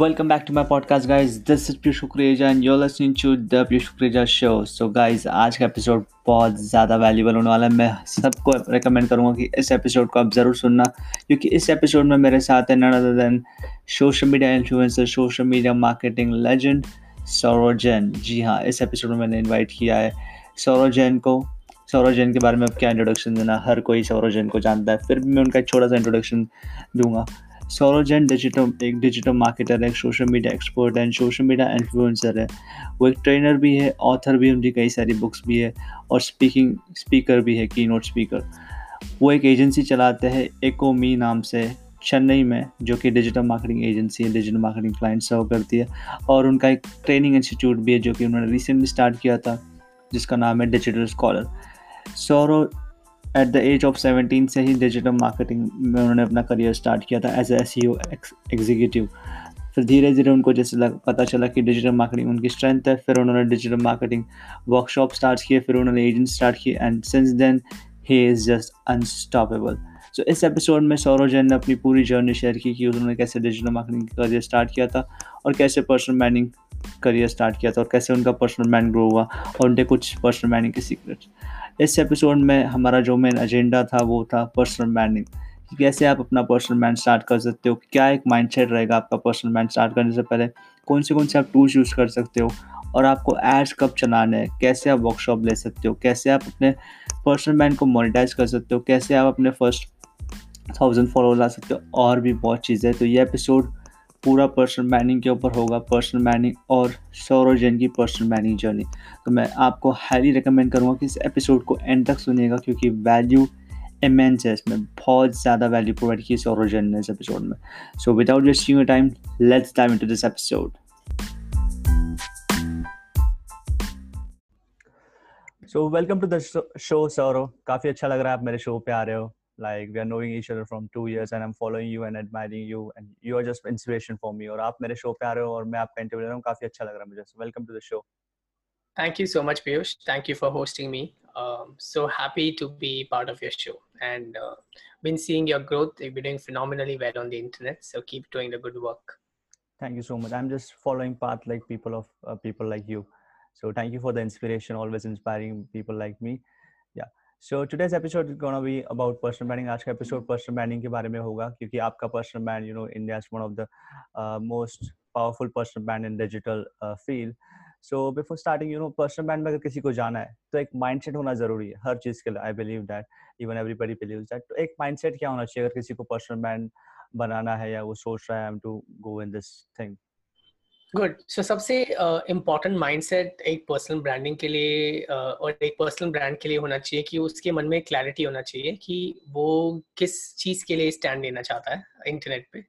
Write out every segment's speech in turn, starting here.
Welcome back to my podcast, guys. This is Piyush Kukreja and you're listening to the Piyush Kukreja Show. So, guys, आज का episode बहुत ज़्यादा valuable होने वाला है। मैं सबको रिकमेंड करूँगा कि इस एपिसोड को आप ज़रूर सुनना क्योंकि इस एपिसोड में मेरे साथ है none other than social media influencer social media marketing legend Saurav Jain ji हाँ इस एपिसोड में मैंने इन्वाइट किया है सौरव जैन को। सौरव जैन के बारे में अब क्या इंट्रोडक्शन देना हर कोई सौरव जैन को जानता है। फिर भी मैं उनका एक छोटा सा इंट्रोडक्शन दूँगा। सौरव जैन डिजिटल एक डिजिटल मार्केटर है सोशल मीडिया एक्सपर्ट है सोशल मीडिया इन्फ्लुएंसर है। वो एक ट्रेनर भी है ऑथर भी उनकी कई सारी बुक्स भी है और स्पीकिंग स्पीकर भी है की नोट स्पीकर वो एक एजेंसी चलाते हैं एको मी नाम से, चेन्नई में, जो कि डिजिटल मार्केटिंग एजेंसी है डिजिटल मार्केटिंग क्लाइंट सर्व करती है। और उनका एक ट्रेनिंग इंस्टीट्यूट भी है, जो कि उन्होंने रिसेंटली स्टार्ट किया था, जिसका नाम है digital scholar Saurav at the age of seventeen से ही डिजिटल मार्केटिंग में उन्होंने अपना करियर स्टार्ट किया था एज ए एस एग्जीक्यूटिव फिर धीरे धीरे उनको जैसे लग, पता चला कि डिजिटल मार्केटिंग उनकी स्ट्रेंथ है फिर उन्होंने डिजिटल मार्केटिंग वर्कशॉप स्टार्ट किए फिर उन्होंने एजेंट स्टार्ट किए and since then he is just unstoppable so इस एपिसोड में सौरव जैन ने अपनी पूरी जर्नी शेयर की कि उन्होंने कैसे डिजिटल मार्केटिंग करियर स्टार्ट किया था और कैसे पर्सनल मैनिंग करियर स्टार्ट किया था और कैसे उनका पर्सनल मैन ग्रो हुआ और उनके कुछ पर्सनल मैनिंग के सीक्रेट्स इस एपिसोड में हमारा जो मेन एजेंडा था, वो था पर्सनल मैनिंग कैसे आप अपना पर्सनल मैन स्टार्ट कर सकते हो क्या एक माइंडसेट रहेगा आपका पर्सनल मैन स्टार्ट करने से पहले कौन से कौन से आप टूल्स यूज़ कर सकते हो, और आपको एड्स कब चलाने हैं, कैसे आप वर्कशॉप ले सकते हो, कैसे आप अपने पर्सनल मैन को मोनिटाइज कर सकते हो, कैसे आप अपने फ़र्स्ट थाउज़ेंड फॉलोअर ला सकते हो, और भी बहुत चीज़ें। तो ये एपिसोड पूरा पर्सनल मैनिंग के ऊपर होगा पर्सनल मैनिंग और सौरव जैन की पर्सनल मैनिंग जर्नी तो मैं आपको हाईली रिकमेंड करूँगा कि इस एपिसोड को एंड तक सुनिएगा क्योंकि वैल्यू इमेंस है इसमें। बहुत ज़्यादा वैल्यू प्रोवाइड की सौरव जैन ने इस एपिसोड में। So without wasting your time let's dive into this episode so welcome to the show Saurav काफ़ी अच्छा लग रहा है आप मेरे शो पे आ रहे हो। like we are knowing each other from two years and I'm following you and admiring you and you are just inspiration for me और आप मेरे शो पे आ रहे हो और मैं आपका इंटरव्यू ले रहा हूँ काफी अच्छा लग रहा है मुझे so welcome to the show Thank you so much, Piyush. Thank you for hosting me. Um, so happy to be part of your show and uh, been seeing your growth. You've been doing phenomenally well on the internet. So keep doing the good work. Thank you so much. I'm just following path like people of uh, people like you. So thank you for the inspiration, always inspiring people like me. So today's episode is gonna be about personal branding आज का episode personal branding के बारे में होगा क्योंकि आपका personal brand you know India is one of the most powerful personal brand in digital field so before starting you know personal brand में अगर किसी को जाना है तो एक माइंडसेट होना ज़रूरी है हर चीज़ के लिए I believe that even everybody believe that तो एक माइंडसेट क्या होना चाहिए अगर किसी को पर्सनल ब्रांड बनाना है या वो सोच रहा है I am to go in this thing good so सबसे इम्पोर्टेंट uh, माइंडसेट एक पर्सनल ब्रांडिंग के लिए uh, और एक पर्सनल ब्रांड के लिए होना चाहिए कि उसके मन में क्लैरिटी होना चाहिए कि वो किस चीज़ के लिए स्टैंड लेना चाहता है इंटरनेट पे।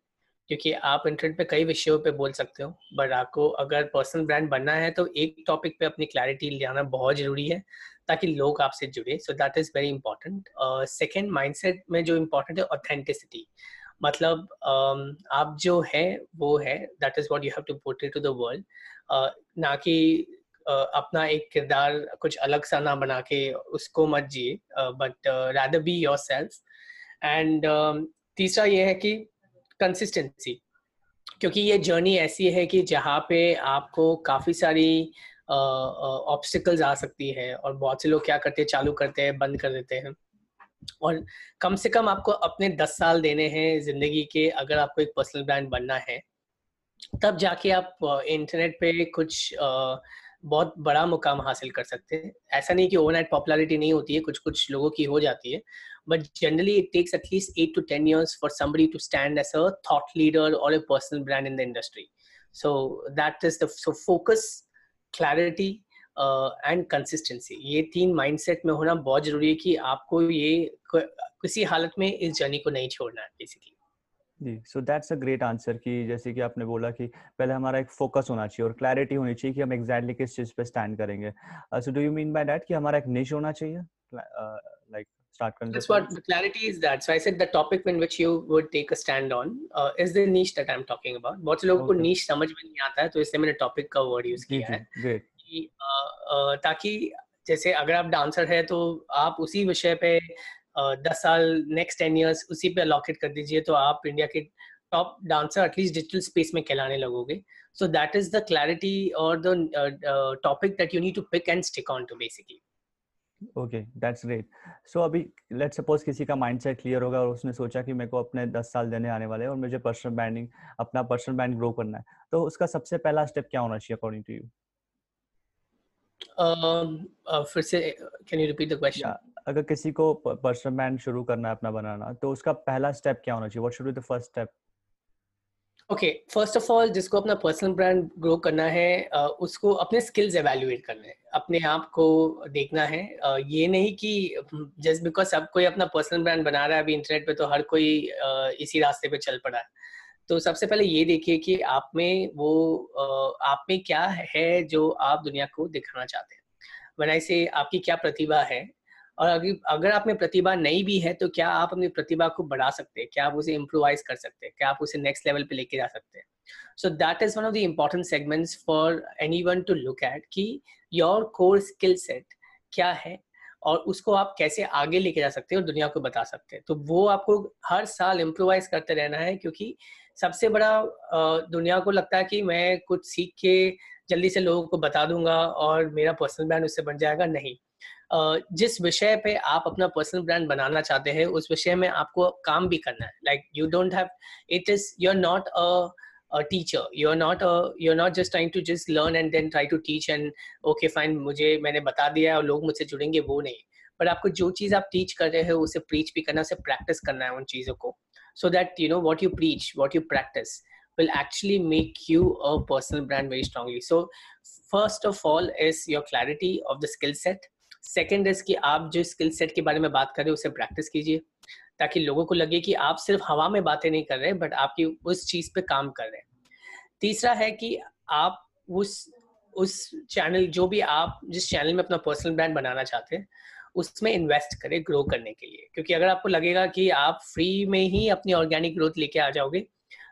क्योंकि आप इंटरनेट पे कई विषयों पे बोल सकते हो बट आपको अगर पर्सनल ब्रांड बनना है तो एक टॉपिक पे अपनी क्लैरिटी लाना बहुत ज़रूरी है ताकि लोग आपसे जुड़े। So that is very important second mindset में जो इम्पोर्टेंट है ऑथेंटिसिटी मतलब आप जो है वो है that is what you have to put it to the world ना कि अपना एक किरदार कुछ अलग सा ना बना के उसको मत जिए but rather be yourself and तीसरा ये है कि कंसिस्टेंसी क्योंकि ये जर्नी ऐसी है कि जहाँ पे आपको काफ़ी सारी ऑब्स्टिकल्स uh, uh, आ सकती है और बहुत से लोग क्या करते हैं चालू करते हैं बंद कर देते हैं। और कम से कम आपको अपने दस साल देने हैं ज़िंदगी के, अगर आपको एक पर्सनल ब्रांड बनना है, तब जाके आप इंटरनेट पे कुछ बहुत बड़ा मुकाम हासिल कर सकते हैं। ऐसा नहीं कि ओवरनाइट पॉपुलैरिटी नहीं होती है कुछ कुछ लोगों की हो जाती है but generally it takes at least at two ten years for somebody to stand as a thought leader और a personal brand in the industry so that is the so focus clarity and uh, consistency ये तीन mindset में होना बहुत ज़रूरी है कि आपको ये किसी हालत में इस जर्नी को नहीं छोड़ना है basically ji so that's a great answer कि जैसे कि आपने बोला कि पहले हमारा एक फोकस होना चाहिए और क्लैरिटी होनी चाहिए कि हम एग्जैक्टली किस चीज़ पे स्टैंड करेंगे so do you mean by that कि हमारा एक निश होना चाहिए like start That's what the clarity is that. So I said the topic in which you would take a stand on uh, is the niche that I'm talking about. बहुत से लोगों okay. को niche समझ में नहीं आता है तो इसलिए मैंने टॉपिक का वर्ड यूज़ किया है Great. कि ताकि जैसे अगर आप डांसर है तो आप उसी विषय पे दस साल नेक्स्ट टेन ईयर्स उसी पे अलॉकेट कर दीजिए तो आप इंडिया के top dancer at least digital space में कहलाने लगोगे। So that is the clarity और the topic that you need to pick and stick on to basically okay that's great so अभी लेट्स सपोज़ किसी का माइंडसेट क्लियर होगा और उसने सोचा कि मेरे को अपने 10 साल देने आने वाले हैं और मुझे पर्सनल ब्रांडिंग अपना पर्सनल ब्रांड ग्रो करना है तो उसका सबसे पहला स्टेप क्या होना चाहिए अकॉर्डिंग टू यू फिर से can you repeat the question अगर किसी को पर्सनल ब्रांड शुरू करना है अपना बनाना तो उसका पहला स्टेप क्या होना चाहिए? What should be the first step okay first of all जिसको अपना पर्सनल ब्रांड ग्रो करना है uh, उसको अपने स्किल्स एवेल्युएट करना है। अपने आप को देखना है। Uh, ये नहीं कि जस्ट बिकॉज़ सब कोई अपना पर्सनल ब्रांड बना रहा है अभी इंटरनेट पे तो हर कोई uh, इसी रास्ते पे चल पड़ा है। तो सबसे पहले ये देखिए कि आप में वो आप में क्या है जो आप दुनिया को दिखाना चाहते हैं। बनाई से आपकी क्या प्रतिभा है, और अगर अगर आप में प्रतिभा नहीं भी है तो क्या आप अपनी प्रतिभा को बढ़ा सकते हैं? क्या आप उसे इम्प्रोवाइज कर सकते हैं? क्या आप उसे नेक्स्ट लेवल पे लेके जा सकते हैं? So that is one of the important segments for anyone to look at कि योर कोर स्किल सेट क्या है, और उसको आप कैसे आगे लेके जा सकते हैं और दुनिया को बता सकते हैं। तो वो आपको हर साल इम्प्रोवाइज करते रहना है, क्योंकि सबसे बड़ा दुनिया को लगता है कि मैं कुछ सीख के जल्दी से लोगों को बता दूँगा और मेरा पर्सनल ब्रांड उससे बन जाएगा? नहीं। जिस विषय पे आप अपना पर्सनल ब्रांड बनाना चाहते हैं, उस विषय में आपको काम भी करना है। Like you don't have it is you are not a a teacher. You're not a you're not just trying to just learn and then try to teach and, okay, fine, मुझे, मैंने बता दिया है और लोग मुझसे जुड़ेंगे, वो नहीं। पर आपको जो चीज़ आप टीच कर रहे हो, उसे प्रीच भी करना, उसे प्रैक्टिस करना है उन चीज़ों को। So that you know what you preach what you practice will actually make you a personal brand very strongly so first of all is your clarity of the skill set second is कि आप जो skill set के बारे में बात कर रहे हो उसे प्रैक्टिस कीजिए ताकि लोगों को लगे कि आप सिर्फ़ हवा में बातें नहीं कर रहे बट आपकी उस चीज़ पे काम कर रहे हैं तीसरा है कि आप उस उस चैनल जो भी आप जिस चैनल में अपना पर्सनल ब्रांड बनाना चाहते हैं उसमें इन्वेस्ट करें ग्रो करने के लिए। क्योंकि अगर आपको लगेगा कि आप फ्री में ही अपनी ऑर्गेनिक ग्रोथ लेके आ जाओगे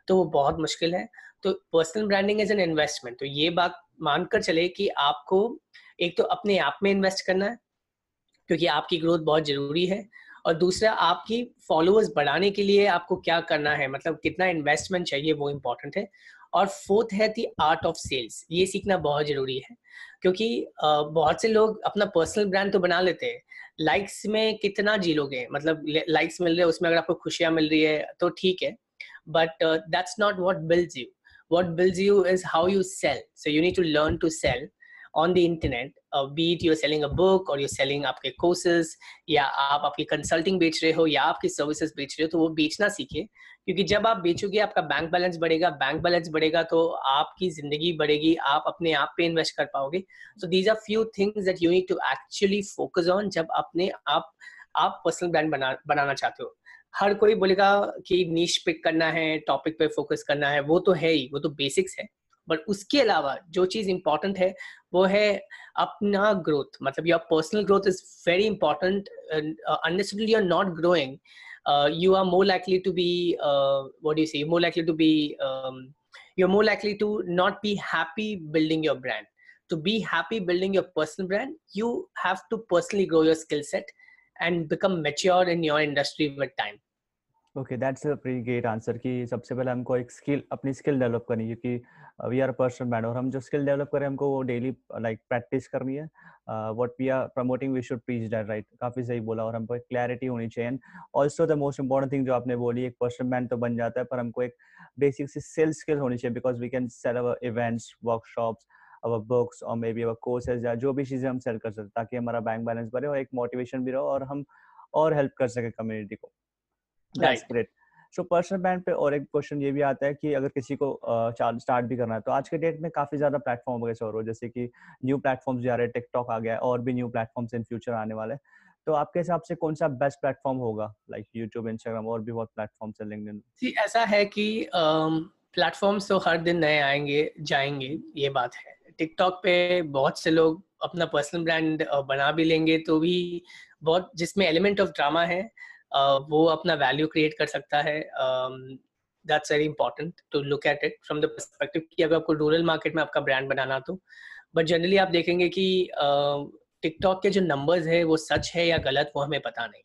तो वो बहुत मुश्किल है। तो personal branding is an investment तो ये बात मानकर चले कि आपको एक तो अपने आप में इन्वेस्ट करना है, क्योंकि आपकी ग्रोथ बहुत ज़रूरी है, और दूसरा, आपकी फॉलोअर्स बढ़ाने के लिए आपको क्या करना है? मतलब कितना इन्वेस्टमेंट चाहिए वो इम्पोर्टेंट है। और फोर्थ है दी आर्ट ऑफ़ सेल्स ये सीखना बहुत ज़रूरी है, क्योंकि बहुत से लोग अपना पर्सनल ब्रांड तो बना लेते हैं लाइक्स में कितना जी लोगे? मतलब लाइक्स मिल रहे हैं, उसमें अगर आपको खुशियाँ मिल रही है तो ठीक है। But that's not what builds you what builds you is how you sell so you need to learn to sell. On the internet uh, be it you're selling a book or you're selling आपके courses या आप आपकी consulting बेच रहे हो या आपकी services बेच रहे हो तो वो बेचना सीखिए। क्योंकि जब आप बेचोगे आपका बैंक बैलेंस बढ़ेगा बैंक बैलेंस बढ़ेगा तो आपकी ज़िंदगी बढ़ेगी आप अपने आप पे इन्वेस्ट कर पाओगे। So these are few things that you need to actually focus on जब अपने आप आप पर्सनल ब्रांड बना बनाना चाहते हो। हर कोई बोलेगा कि नीच पिक करना है टॉपिक पे फोकस करना है वो तो है ही वो तो बेसिक्स है। बट उसके अलावा जो चीज़ इम्पोर्टेंट है, वो है अपना ग्रोथ मतलब your personal growth is very important unnecessarily you are not growing you are more likely to be what you see more likely to be you are more likely to not be happy building your brand to be happy building your personal brand you have to personally grow your skill set and become mature in your industry with time okay that's a pretty great answer कि सबसे पहले हमको एक skill अपनी skill develop करनी है क्योंकि we are personal brand और हम जो स्किल डेवलप करें, हमको वो डेली लाइक प्रैक्टिस करनी है। What we are promoting we should preach that right काफ़ी सही बोला और हमको एक क्लैरिटी होनी चाहिए। And also the most important thing जो आपने बोली, एक पर्सन ब्रांड तो बन जाता है, पर हमको एक बेसिक सी सेल स्किल होनी चाहिए because we can sell our events workshops our books और मे बी अवर कोर्सेज या जो भी चीज़ें हम सेल कर सकते ताकि हमारा बैंक बैलेंस बढ़े और एक मोटिवेशन भी रहो और हम और हेल्प कर सके कम्युनिटी को। That's great so personal brand पे और एक क्वेश्चन ये भी आता है कि अगर किसी को स्टार्ट भी करना है तो आज के डेट में काफ़ी ज़्यादा प्लेटफॉर्म वगैरह हो रहे जैसे कि न्यू प्लेटफॉर्म्स जा रहे हैं टिकटॉक आ गया और भी न्यू प्लेटफॉर्म्स इन फ्यूचर आने वाले तो आपके हिसाब से कौन सा बेस्ट प्लेटफॉर्म होगा? लाइक यूट्यूब इंस्टाग्राम और भी बहुत प्लेटफॉर्म्स है लिंक्डइन जी ऐसा है कि प्लेटफॉर्म्स तो हर दिन नए आएँगे जाएँगे ये बात है। टिकटॉक पे बहुत से लोग अपना पर्सनल ब्रांड बना भी लेंगे तो भी बहुत जिसमें एलिमेंट ऑफ़ ड्रामा है वो अपना वैल्यू क्रिएट कर सकता है that's very important to look at it from the perspective कि अगर आपको रूरल मार्केट में आपका ब्रांड बनाना तो बट जनरली आप देखेंगे कि टिकटॉक के जो नंबर्स है, वो सच है या गलत, वो हमें पता नहीं।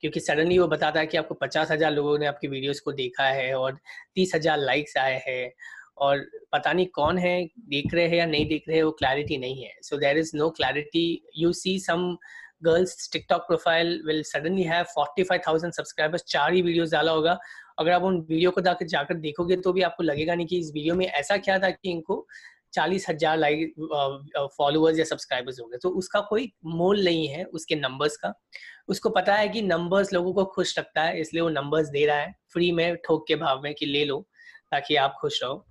क्योंकि सडनली वो बताता है कि आपको पचास हज़ार लोगों ने आपकी वीडियोस को देखा है और तीस हज़ार लाइक्स आए हैं और पता नहीं कौन है, देख रहे हैं या नहीं देख रहे हैं, वो क्लैरिटी नहीं है। So there is no clarity you see some girls TikTok profile will suddenly have 45000 subscribers चार ही वीडियोस डाला होगा। अगर आप उन वीडियो को जाकर जाकर देखोगे तो भी आपको लगेगा नहीं कि इस वीडियो में ऐसा क्या था कि इनको चालीस हज़ार लाइक फॉलोअर्स या सब्सक्राइबर्स हो गए तो उसका कोई मोल नहीं है उसके नंबर्स का। उसको पता है कि नंबर्स लोगों को खुश रखता है, इसलिए वो नंबर्स दे रहा है। फ्री में, ठोक के भाव में कि ले लो, ताकि आप खुश रहो।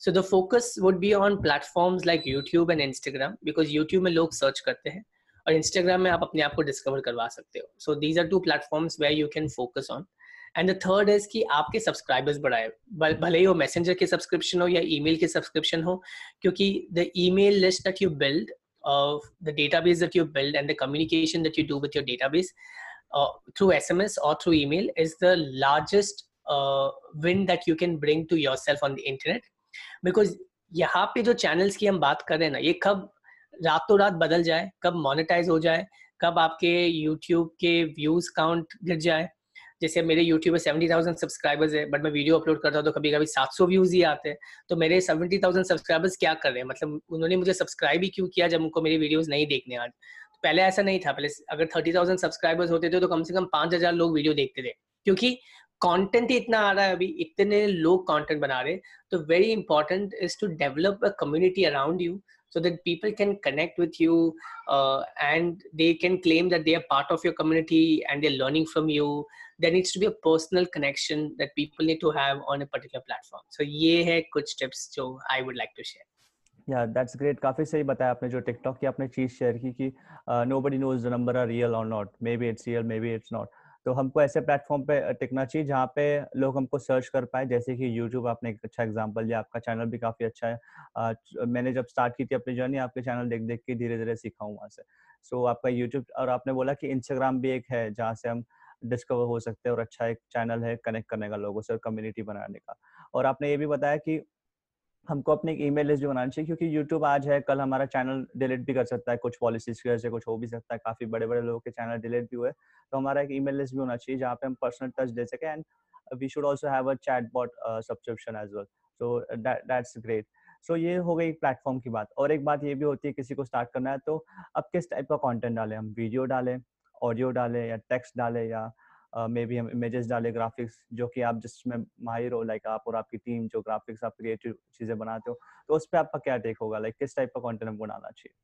So the focus would be on platforms like YouTube and Instagram because YouTube में लोग सर्च करते हैं। और इंस्टाग्राम में आप अपने आप को डिस्कवर करवा सकते हो। So these are two platform where you can focus on and the third is कि आपके सब्सक्राइबर्स बढ़ाए। भले ही वो मैसेंजर के सब्सक्रिप्शन हो या ईमेल के सब्सक्रिप्शन हो, क्योंकि the email list that you build of the database that you build and the communication that you do with your database through SMS और through mail is the largest win that you can bring to yourself on the internet because यहाँ पे जो channels की हम बात कर रहे हैं ना, ये कब रातों रात बदल जाए, कब मोनेटाइज हो जाए, कब आपके यूट्यूब के व्यूज़ काउंट गिर जाए। जैसे मेरे यूट्यूब में सेवेंटी थाउज़ेंड सब्सक्राइबर्स है बट मैं वीडियो अपलोड करता हूँ तो कभी कभी सात सौ व्यूज़ ही आते हैं। तो मेरे सेवेंटी थाउज़ेंड सब्सक्राइबर्स क्या कर रहे हैं? मतलब उन्होंने मुझे सब्सक्राइब ही क्यों किया जब उनको मेरी वीडियोज़ नहीं देखने आज तो पहले ऐसा नहीं था। पहले अगर थर्टी थाउज़ेंड सब्सक्राइबर्स होते थे तो कम से कम पाँच हज़ार लोग वीडियो देखते थे। क्योंकि कंटेंट ही इतना आ रहा है अभी, इतने लोग कंटेंट बना रहे तो very important is to develop a community around you so that people can connect with you uh, and they can claim that they are part of your community and they're learning from you there needs to be a personal connection that people need to have on a particular platform so ye hai kuch tips jo i would like to share yeah that's great काफी सही बताया आपने जो TikTok की आपने चीज share की कि nobody knows the number are real और not maybe it's real maybe it's not तो हमको ऐसे प्लेटफॉर्म पे टिकना चाहिए जहाँ पे लोग हमको सर्च कर पाए। जैसे कि यूट्यूब आपने एक अच्छा एग्जांपल दिया आपका चैनल भी काफ़ी अच्छा है। आ, मैंने जब स्टार्ट की थी अपनी जर्नी आपके चैनल देख देख के धीरे धीरे सीखा हूँ वहाँ से। सो so, आपका यूट्यूब और आपने बोला कि इंस्टाग्राम भी एक है जहाँ से हम डिस्कवर हो सकते हैं और अच्छा एक चैनल है कनेक्ट करने का लोगों से और कम्युनिटी बनाने का। और आपने ये भी बताया कि हमको अपनी एक ईमेल लिस्ट भी बनानी चाहिए, क्योंकि यूट्यूब आज है, कल हमारा चैनल डिलीट भी कर सकता है, कुछ पॉलिसीज़ की वजह से, कुछ हो भी सकता है, काफ़ी बड़े बड़े लोगों के चैनल डिलीट भी हुए तो हमारा एक ईमेल लिस्ट भी होना चाहिए, जहाँ पे हम पर्सनल टच दे सके and we should also have a chat bot subscription as well so that's great so ये हो गई प्लेटफॉर्म की बात। और एक बात ये भी होती है, किसी को स्टार्ट करना है तो अब किस टाइप का कंटेंट डालें? हम वीडियो डालें ऑडियो डालें या टेक्स्ट डालें या मे बी हम इमेजेस डाले ग्राफिक्स जो कि आप जिसमें माहिर हो लाइक आप और आपकी टीम जो ग्राफिक्स आप क्रिएटिव चीज़ें बनाते हो तो उस पर आपका क्या टेक होगा? लाइक किस टाइप का कंटेंट हमको डालना चाहिए?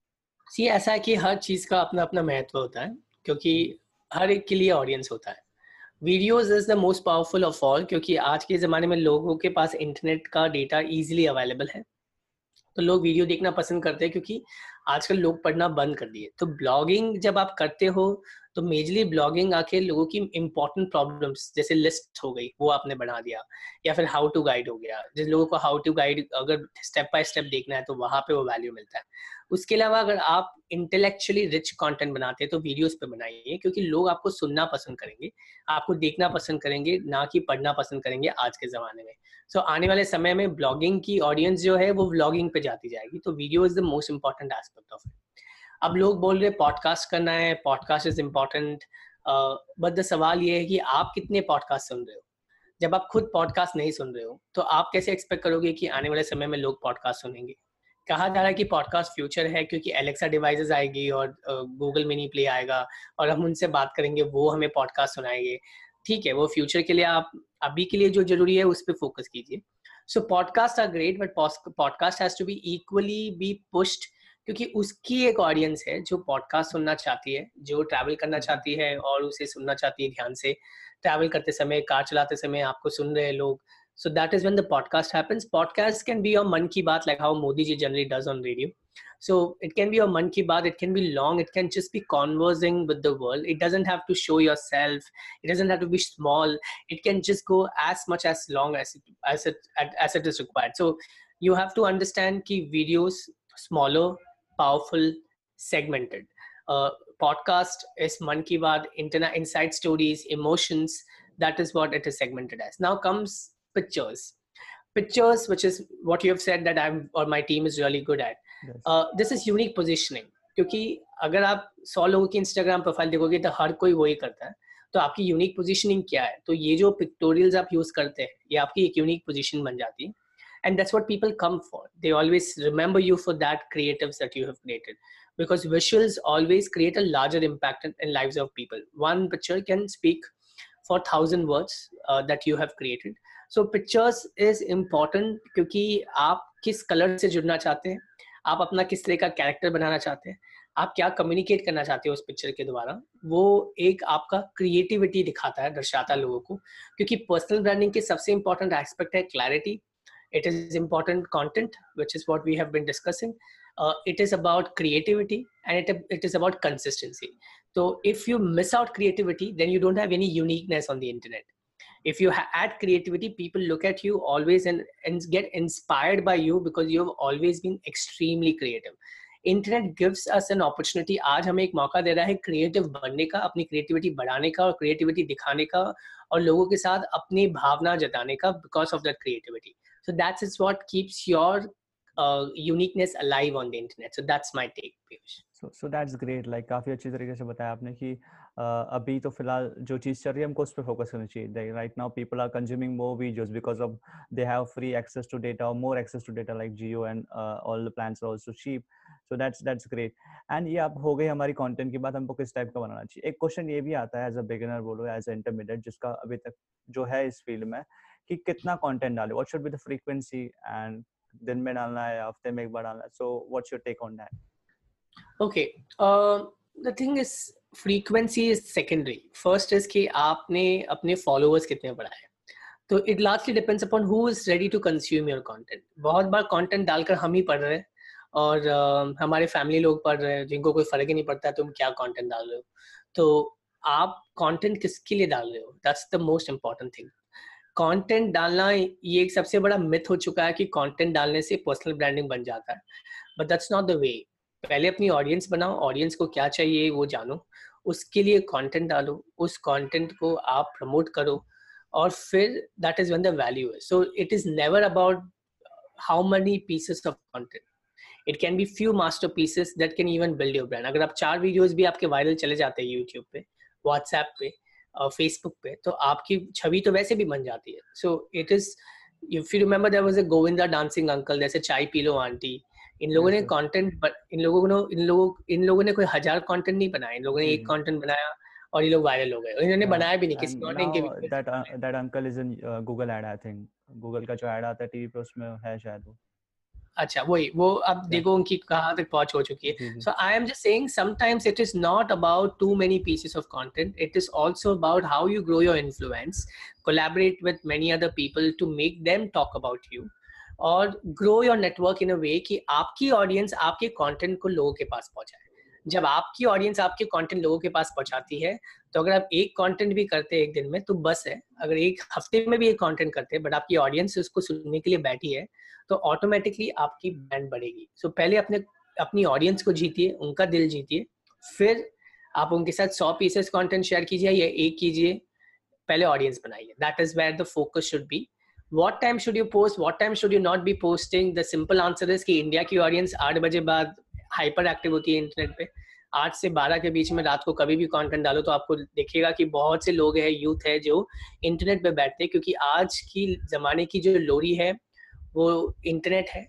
सी ऐसा है कि हर चीज़ का अपना अपना महत्व होता है, क्योंकि हर एक के लिए ऑडियंस होता है। Videos is the most powerful of all क्योंकि आज के ज़माने में लोगों के पास इंटरनेट का डेटा इजीली अवेलेबल है। तो लोग वीडियो देखना पसंद करते हैं, क्योंकि आजकल लोग पढ़ना बंद कर दिए। तो ब्लॉगिंग जब आप करते हो तो मेजरली ब्लॉगिंग आके लोगों की इंपॉर्टेंट प्रॉब्लम्स जैसे लिस्ट हो गई वो आपने बना दिया या फिर हाउ टू गाइड हो गया। जिस लोगों को हाउ टू गाइड अगर स्टेप बाय स्टेप देखना है तो वहाँ पे वो वैल्यू मिलता है। उसके अलावा अगर आप इंटेलेक्चुअली रिच कंटेंट बनाते हैं तो वीडियोस पे बनाइए क्योंकि लोग आपको सुनना पसंद करेंगे आपको देखना पसंद करेंगे ना कि पढ़ना पसंद करेंगे आज के ज़माने में। सो so, आने वाले समय में ब्लॉगिंग की ऑडियंस जो है वो ब्लॉगिंग पे जाती जाएगी तो video is the most important aspect of it अब लोग बोल रहे पॉडकास्ट करना है podcast is important but the सवाल ये है कि आप कितने पॉडकास्ट सुन रहे हो? जब आप खुद पॉडकास्ट नहीं सुन रहे हो तो आप कैसे एक्सपेक्ट करोगे कि आने वाले समय में लोग पॉडकास्ट सुनेंगे? कहा जा रहा है कि पॉडकास्ट फ्यूचर है, क्योंकि एलेक्सा डिवाइसेस आएगी और गूगल मिनी प्ले आएगा और हम उनसे बात करेंगे, वो हमें पॉडकास्ट सुनाएँगे। ठीक है, वो फ्यूचर के लिए आप, अभी के लिए जो ज़रूरी है, उस पर फोकस कीजिए। So podcast are great but podcast has to be equally be pushed क्योंकि उसकी एक ऑडियंस है जो पॉडकास्ट सुनना चाहती है जो ट्रैवल करना हम्म। चाहती है और उसे सुनना चाहती है ध्यान से। ट्रैवल करते समय कार चलाते समय आपको सुन रहे हैं लोग। So that is when the podcast happens podcast can be your Mann Ki Baat like how Modi ji generally does on radio so it can be your Mann Ki Baat it can be long it can just be conversing with the world it doesn't have to show yourself it doesn't have to be small it can just go as much as long as it as it is required so you have to understand की videos smaller powerful, segmented. Uh, podcast is man ki baat, internet inside stories, emotions. That is what it is segmented as. Now comes pictures pictures which is what you have said that i'm or my team is really good at yes. uh, this is unique positioning क्योंकि अगर आप सौ लोगों की Instagram profile देखोगे तो हर कोई वही करता है तो आपकी यूनिक पोजिशनिंग क्या है तो ये जो पिक्टोरियल्स आप यूज़ करते हैं ये आपकी एक यूनिक पोजिशन बन जाती है and that's what people come for they always remember you for that creatives that you have created because visuals always create a larger impact in, in lives of people one picture can speak for thousand words uh, that you have created so pictures is important क्योंकि आप किस colour से जुड़ना चाहते हैं आप अपना किस तरह का कैरेक्टर बनाना चाहते हैं आप क्या कम्युनिकेट करना चाहते हो उस पिक्चर के द्वारा वो एक आपका क्रिएटिविटी दिखाता है दर्शाता है लोगों को क्योंकि पर्सनल ब्रांडिंग के सबसे इंपॉर्टेंट एस्पेक्ट है clarity it is important content which is what we have been discussing uh, it is about creativity and it, it is about consistency so if you miss out creativity then you don't have any uniqueness on the internet if you add creativity people look at you always and, and get inspired by you because you have always been extremely creative internet gives us an opportunity आज हमें एक मौका दे रहा है creative बनने का अपनी creativity बढ़ाने का और क्रिएटिविटी दिखाने का और लोगों के साथ अपनी भावना जताने का because of that creativity so that is what keeps your uh, uniqueness alive on the internet. So that's my take Piyush. so so that's great. Like काफ़ी अच्छी तरीके से बताया आपने कि uh, अभी तो फ़िलहाल जो चीज़ चल रही है हमको उस पर फोकस करनी चाहिए। Right now people are consuming more videos because of they have free access to data और more access to data like Jio and all the plans are also cheap so that's that's great and ये आप हो गई हमारी content की बात हमको किस टाइप का बनाना चाहिए? एक क्वेश्चन ये भी आता है एज अ बिगिनर बोलो एज अ इंटरमीडिएट जिसका अभी तक जो है इस फ़ील्ड में कि कितना कंटेंट डाले what should be the frequency and दिन में डालना है हफ़्ते में एक बार डालना so what's your take on that okay the thing is frequency is secondary first is कि आपने अपने फॉलोअर्स कितने बढ़ाए। तो it lastly depends upon who is ready to consume your content बहुत बार कंटेंट डालकर हम ही पढ़ रहे हैं और uh, हमारे फैमिली लोग पढ़ रहे हैं जिनको कोई फ़र्क ही नहीं पड़ता तुम क्या कंटेंट डाल रहे हो। तो आप कंटेंट किसके लिए डाल रहे हो? That's the most important thing content डालना ये एक सबसे बड़ा मिथ हो चुका है कि कंटेंट डालने से पर्सनल ब्रांडिंग बन जाता है। But that's not the way पहले अपनी ऑडियंस बनाओ ऑडियंस को क्या चाहिए वो जानो। उसके लिए कंटेंट डालो, उस कंटेंट को आप प्रमोट करो और फिर that is one the value so it is never about how many pieces of content it can be few masterpieces that can even build your brand अगर आप चार वीडियोस भी आपके वायरल चले जाते हैं यूट्यूब पे व्हाट्सएप पे फेसबुक पे तो आपकी छवि तो वैसे भी बन जाती है। So it is if you remember there was a Govinda dancing uncle जैसे चाय पी लो आंटी इन लोगों ने कंटेंट इन लोगों ने इन लोगों इन लोगों ने कोई हज़ार कंटेंट नहीं बनाया इन लोगों ने एक कंटेंट बनाया और ये लोग वायरल हो गए। इन्होंने बनाया भी नहीं किसी कंटेंट के भी that that uncle is in Google ad I think Google का जो ऐड आता है टीवी पे उसमें है शायद वो। अच्छा वही वो अब देखो उनकी कहाँ तक पहुँच हो चुकी है। So I am just saying sometimes it is not about too many pieces of content it is also about how you grow your influence collaborate with many other people to make them talk about you और grow your network in a way कि आपकी audience आपके content को लोगों के पास पहुँचाए। जब आपकी ऑडियंस आपके कंटेंट लोगों के पास पहुंचाती है तो अगर आप एक कंटेंट भी करते हैं एक दिन में तो बस है। अगर एक हफ़्ते में भी एक कंटेंट करते हैं बट आपकी ऑडियंस उसको सुनने के लिए बैठी है तो ऑटोमेटिकली आपकी ब्रांड बढ़ेगी। सो so, पहले अपने अपनी ऑडियंस को जीतिए उनका दिल जीतिए फिर आप उनके साथ सौ पीसेस कंटेंट शेयर कीजिए या एक कीजिए पहले ऑडियंस बनाइए। That is where the focus should be what time should you post? What time should you not be posting? The simple answer is कि इंडिया की ऑडियंस आठ बजे बाद हाइपर एक्टिव होती है इंटरनेट पे। आठ से बारह के बीच में रात को कभी भी कंटेंट डालो तो आपको देखिएगा कि बहुत से लोग हैं यूथ है जो इंटरनेट पे बैठते हैं क्योंकि आज की जमाने की जो लोरी है वो इंटरनेट है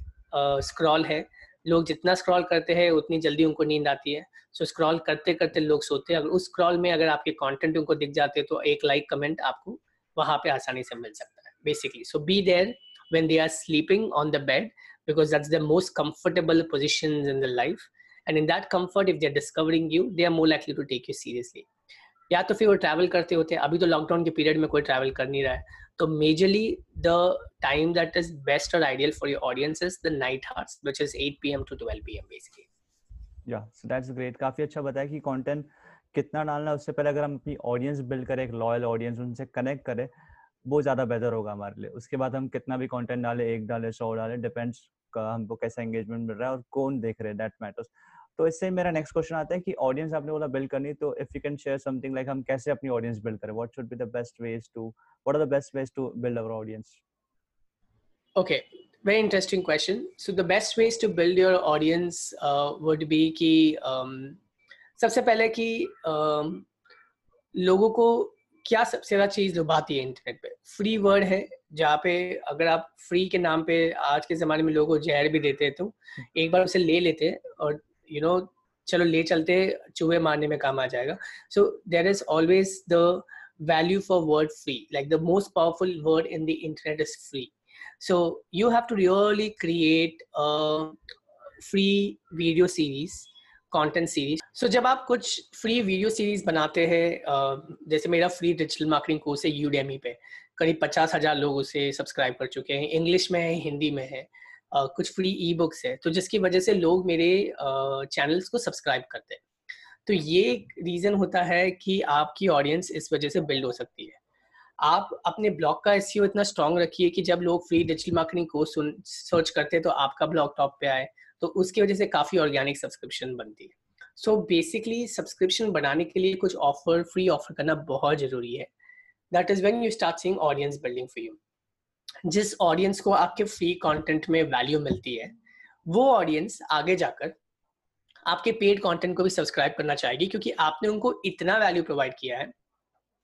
स्क्रॉल है। लोग जितना स्क्रॉल करते हैं उतनी जल्दी उनको नींद आती है। सो so, स्क्रॉल करते करते लोग सोते हैं। अगर उस स्क्रॉल में अगर आपके कंटेंट उनको दिख जाते तो एक लाइक कमेंट आपको वहाँ पे आसानी से मिल सकता है basically so be there when they are sleeping on the bed because that's the most comfortable positions in the life. And in that comfort if they're discovering you they are more likely to take you seriously. या तो फिर वो travel करते होते हैं। अभी तो lockdown के पीरियड में कोई ट्रैवल कर नहीं रहा है। तो majorly the time that is best और ideal for your audience is the night hours which is 8 PM to 12 PM basically या सो दैट्स ग्रेट काफ़ी अच्छा बताया कि कंटेंट कितना डालना उससे पहले अगर हम अपनी ऑडियंस बिल्ड करें, एक लॉयल ऑडियंस उनसे कनेक्ट करें, वो ज़्यादा बेहतर होगा हमारे लिए। उसके बाद हम कितना भी कंटेंट डाले, एक डाले, सौ डाले डिपेंड्स का हमको कैसा एंगेजमेंट मिल रहा है और कौन देख रहे हैं दैट मैटर्स तो इससे मेरा नेक्स्ट क्वेश्चन आता है कि ऑडियंस आपने बोला बिल्ड करनी तो if you can share something like हम कैसे अपनी ऑडियंस बिल्ड करें? What should be the best ways to what are the best ways to build our audience okay very interesting question. So the best ways to build your audience uh, would be कि um, सबसे पहले कि um, लोगों को क्या सबसे ज़्यादा चीज़ लुभाती है इंटरनेट पे? फ्री वर्ड है जहाँ पे अगर आप फ्री के नाम पे आज के जमाने में लोगों को जहर भी देते हैं तो एक बार उसे ले लेते हैं और you नो know, चलो ले चलते चूहे मारने में काम आ जाएगा। So there is always the value for word free like the most powerful word in the internet is free so you have to really create a free video series content series so जब आप कुछ free video series बनाते हैं जैसे मेरा free digital marketing course है Udemy पे करीब पचास हज़ार लोग उसे सब्सक्राइब कर चुके हैं। इंग्लिश में है हिंदी में है। कुछ फ्री ई बुक्स है तो जिसकी वजह से लोग मेरे चैनल्स को सब्सक्राइब करते हैं। तो ये रीजन होता है कि आपकी ऑडियंस इस वजह से बिल्ड हो सकती है। आप अपने ब्लॉग का एस इतना स्ट्रॉन्ग रखिए कि जब लोग free digital marketing course search करते हैं तो आपका ब्लॉग टॉप पे आए तो उसकी वजह से काफ़ी ऑर्गेनिक सब्सक्रिप्शन बनती है। सो बेसिकली सब्सक्रिप्शन बनाने के लिए कुछ ऑफ़र फ्री ऑफ़र करना बहुत ज़रूरी है। That is when you start seeing audience building for you जिस ऑडियंस को आपके फ्री कंटेंट में वैल्यू मिलती है, वो ऑडियंस आगे जाकर आपके पेड कंटेंट को भी सब्सक्राइब करना चाहेगी, क्योंकि आपने उनको इतना वैल्यू प्रोवाइड किया है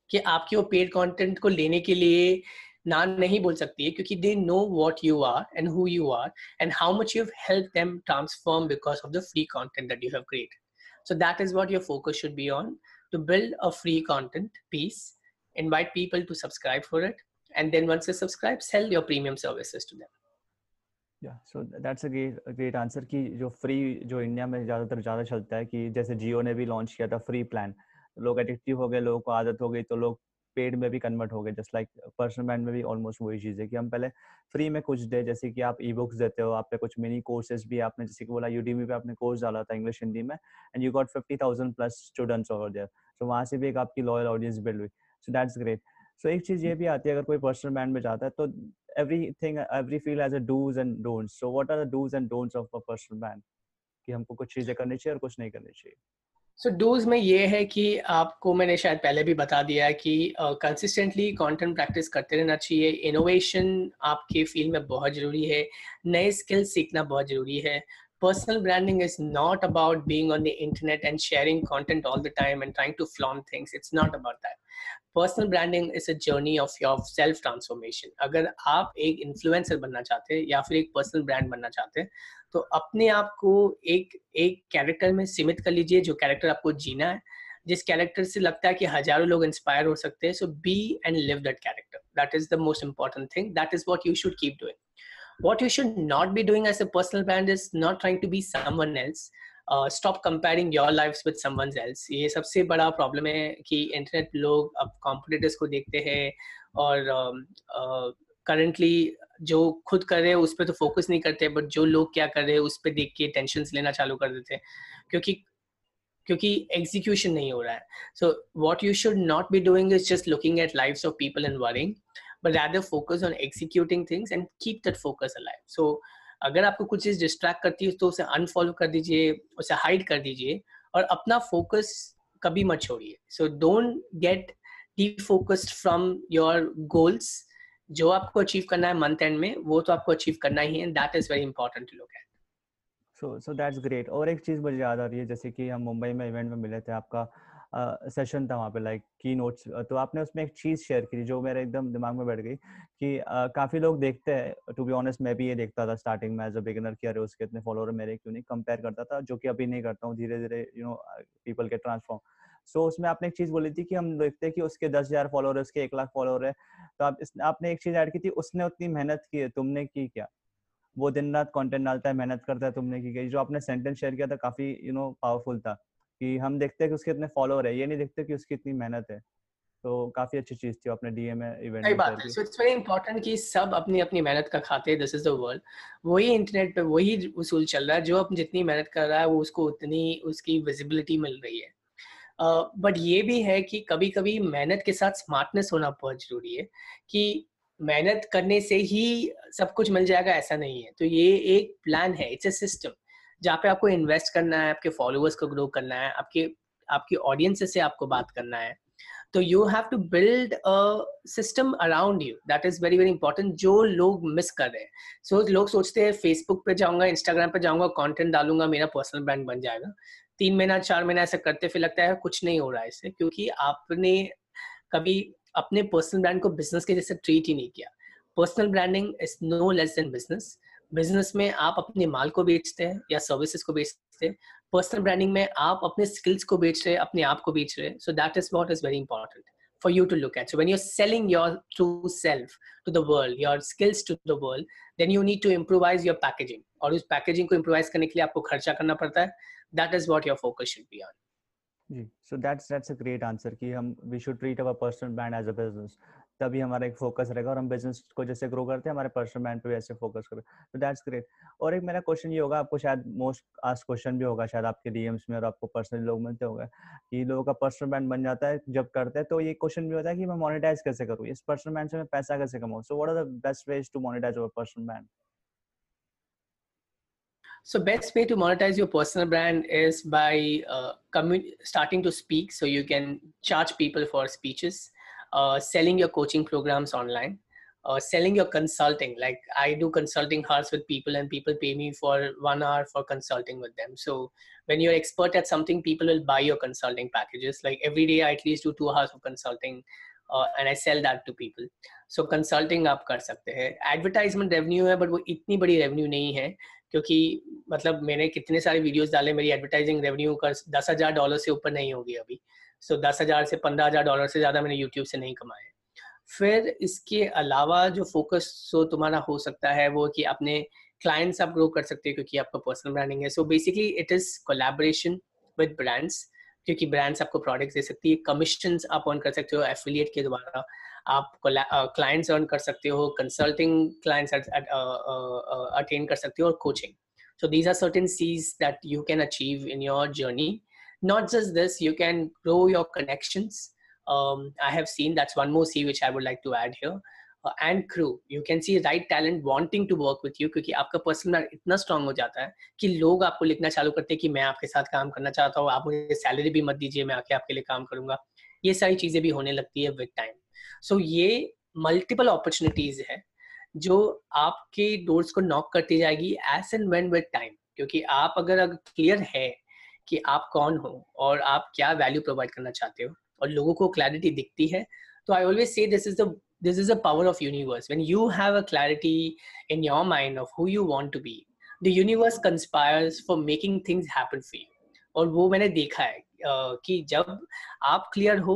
कि आपकी वो पेड कंटेंट को लेने के लिए ना नहीं बोल सकती है, क्योंकि they know what you are and who you are and how much you help them transform because of the free content that you have created so that is what your focus should be on, to build a free content piece. Invite people to subscribe for it. And then once they subscribe, sell your premium services to them. Yeah, so that's a great a great answer कि जो free, जो India में ज़्यादातर, ज़्यादा चलता है कि जैसे जियो ने भी लॉन्च किया था फ्री प्लान लोग एडिक्टिव हो गए, लोगों को आदत हो गई तो लोग पेड में भी कन्वर्ट हो गए जस्ट लाइक पर्सनल ब्रांड में भी ऑलमोस्ट वही चीज़ है कि हम पहले फ्री में कुछ दे, जैसे कि आप ई बुक्स देते हो, आप पे कुछ मिनी कोर्सेज भी आपने, जैसे कि बोला यूडीमी पे आपने कोर्स डाला था इंग्लिश हिंदी में and you got fifty thousand plus students over there so वहाँ से भी एक आपकी लॉयल ऑडियंस बिल्ड हुई. सो दैट्स ग्रेट सो एक चीज़ ये भी आती है अगर कोई पर्सनल ब्रांड में जाता है तो everything every field has a do's and don'ts. So what are the do's and don'ts of a personal brand कि हमको कुछ चीज़ें करनी चाहिए और कुछ नहीं करनी चाहिए। सो so, डोज में ये है कि आपको मैंने शायद पहले भी बता दिया है कि कंसिस्टेंटली कंटेंट प्रैक्टिस करते रहना चाहिए। इनोवेशन आपके फ़ील्ड में बहुत ज़रूरी है। नए स्किल्स सीखना बहुत ज़रूरी है। personal branding is not about being on the internet and sharing content all the time and trying to flaunt things it's not about that personal branding is a journey of your self transformation अगर आप एक influencer बनना चाहते हैं या फिर एक personal brand बनना चाहते हैं तो अपने आप को एक एक कैरेक्टर में सीमित कर लीजिए जो कैरेक्टर आपको जीना है जिस कैरेक्टर से लगता है कि हजारों लोग इंस्पायर हो सकते हैं so be and live that character that is the most important thing that is what you should keep doing what you should not be doing as a personal brand is not trying to be someone else. Uh, stop comparing your lives with someone else. ये सबसे बड़ा problem है कि internet लोग अब competitors को देखते हैं और करंटली uh, uh, जो खुद कर रहे हैं उस पर तो फोकस नहीं करते बट जो लोग क्या कर रहे हैं उस पर देख के टेंशन लेना चालू कर देते हैं। क्योंकि क्योंकि एग्जीक्यूशन नहीं हो रहा है। So what you should not be doing is just looking at life of people and worrying but rather focus on executing things and keep that focus alive. So, अगर आपको कुछ चीज़ डिस्ट्रैक्ट करती है तो उसे अनफॉलो कर दीजिए, उसे हाइड कर दीजिए और अपना फोकस कभी मत छोड़िए। So don't get defocused from your goals जो आपको अचीव करना है मंथ एंड में, वो तो आपको अचीव करना ही है that is very important to look at so so that's great और एक चीज़ मुझे याद आ रही है, जैसे कि हम मुंबई में इवेंट में मिले थे, आपका सेशन था वहाँ पे लाइक की नोट्स तो आपने उसमें एक चीज़ शेयर की जो मेरे एकदम दिमाग में बैठ गई कि काफ़ी लोग देखते हैं। टू बी ऑनेस्ट मैं भी ये देखता था स्टार्टिंग में एज अ बिगिनर कि अरे उसके इतने फॉलोअर मेरे क्यों नहीं? कंपेयर करता था जो कि अभी नहीं करता हूँ धीरे धीरे यू नो पीपल के ट्रांसफॉर्म सो so, उसमें आपने एक चीज़ बोली थी कि हम देखते हैं कि उसके दस हज़ार फॉलोअर है उसके एक लाख फॉलोअर है। तो आप इस, आपने एक चीज़ ऐड की थी उसने उतनी मेहनत की है तुमने की क्या? वो दिन रात कंटेंट डालता है मेहनत करता है तुमने की जो आपने सेंटेंस शेयर किया था काफ़ी यू नो पावरफुल था। कि हम देखते हैं कि उसके इतने फॉलोअर है ये नहीं देखते कि उसकी इतनी मेहनत है। तो काफ़ी अच्छी चीज़ थी अपने डीएम इवेंट सही बात है। सो इट्स वेरी इंपॉर्टेंट कि सब अपनी अपनी मेहनत का खाते हैं दिस इज़ द वर्ल्ड वही इंटरनेट पे वही उसूल चल रहा है जो अपनी जितनी मेहनत कर रहा है वो उसको उतनी उसकी विजिबिलिटी मिल रही है। बट uh, ये भी है कि कभी कभी मेहनत के साथ स्मार्टनेस होना बहुत ज़रूरी है कि मेहनत करने से ही सब कुछ मिल जाएगा ऐसा नहीं है। तो ये एक प्लान है इट्स ए सिस्टम जहाँ पे आपको इन्वेस्ट करना है आपके फॉलोअर्स को ग्रो करना है आपके आपकी ऑडियंस से आपको बात करना है तो you have to build a system around you that is very very important जो लोग मिस कर रहे हैं। सो so, लोग सोचते हैं फेसबुक पे जाऊँगा इंस्टाग्राम पे जाऊँगा कंटेंट डालूँगा मेरा पर्सनल ब्रांड बन जाएगा। तीन महीना चार महीना ऐसा करते फिर लगता है कुछ नहीं हो रहा है इससे क्योंकि आपने कभी अपने पर्सनल ब्रांड को बिज़नेस के जैसे ट्रीट ही नहीं किया। Personal branding is no less than business business में आप अपने माल को बेचते हैं या सर्विसेज़ को बेचते हैं पर्सनल ब्रांडिंग में आप अपने स्किल्स को बेच रहे हैं अपने आप को बेच रहे हैं so that is what is very important for you to look at. So when you're selling your true self to the world, your skills to the world, then you need to improvise your packaging. और उस packaging को improvise करने के लिए आपको खर्चा करना पड़ता है. That is what your focus should be on. Ji so that's that's a great answer कि हम we should treat our personal brand as a business तभी हमारा एक फोकस रहेगा और हम बिज़नेस को जैसे ग्रो करते हैं हमारे पर्सनल ब्रांड पे भी ऐसे फोकस करें। तो दैट्स ग्रेट और एक मेरा क्वेश्चन ये होगा आपको शायद मोस्ट आज क्वेश्चन भी होगा शायद आपके डीएम्स में और आपको पर्सनली लोग मिलते होंगे कि लोगों का पर्सनल ब्रांड बन जाता है जब करते हैं तो ये क्वेश्चन भी होता है कि मैं मोनिटाइज कैसे करूँ? इस पर्सनल ब्रांड से मैं पैसा कैसे कमाऊँ? So what are the best ways to monetize our personal brand So best way to monetize your personal brand is by uh, starting to speak. So you can charge people for speeches, uh, selling your coaching programs online, uh, selling your consulting. Like I do consulting hours with people, and people pay me for one hour for consulting with them. So when you're expert at something, people will buy your consulting packages. Like every day, I at least do two hours of consulting. Uh, and I sell that to people. So consulting आप कर सकते हैं Advertisement revenue है but वो इतनी बड़ी revenue नहीं है क्योंकि मतलब मैंने कितने सारे वीडियोस डाले मेरी एडवर्टाइजिंग रेवेन्यू का दस हजार डॉलर से ऊपर नहीं होगी अभी सो दस हज़ार से पंद्रह हज़ार डॉलर से ज़्यादा मैंने यूट्यूब से नहीं कमाए। फिर इसके अलावा जो फोकस सो तुम्हारा हो सकता है वो कि अपने क्लाइंट्स आप ग्रो कर सकते हो क्योंकि आपका पर्सनल ब्रांडिंग है। So basically it is collaboration with brands क्योंकि ब्रांड्स आपको प्रोडक्ट दे सकती है। कमीशन आप ऑन कर सकते हो एफिलिएट के द्वारा। आप क्लाइंट्स अर्न कर सकते हो। कंसल्टिंग क्लाइंट्स अटेन कर सकते हो और coaching so these are certain seas that you can achieve in your journey not just this you can grow your connections. Um, i have seen that's one more c which i would like to add here. And crew you can see right talent wanting to work with you क्योंकि आपका personal इतना strong हो जाता है कि लोग आपको लिखना चालू करते हैं कि मैं आपके साथ काम करना चाहता हूँ आप मुझे सैलरी भी मत दीजिए मैं आके आपके लिए काम करूँगा। ये सारी चीज़ें भी होने लगती है विद टाइम सो ये मल्टीपल अपॉर्चुनिटीज़ है जो आपके डोर्स को नॉक करती जाएगी as and when with time क्योंकि आप अगर क्लियर है कि आप कौन हो और आप क्या वैल्यू प्रोवाइड करना चाहते हो और लोगों को क्लैरिटी दिखती है तो I always say this is the this is a power of universe. When you have a clarity in your mind of who you want to be, the universe conspires for making things happen for you. और वो मैंने देखा है कि जब आप clear हो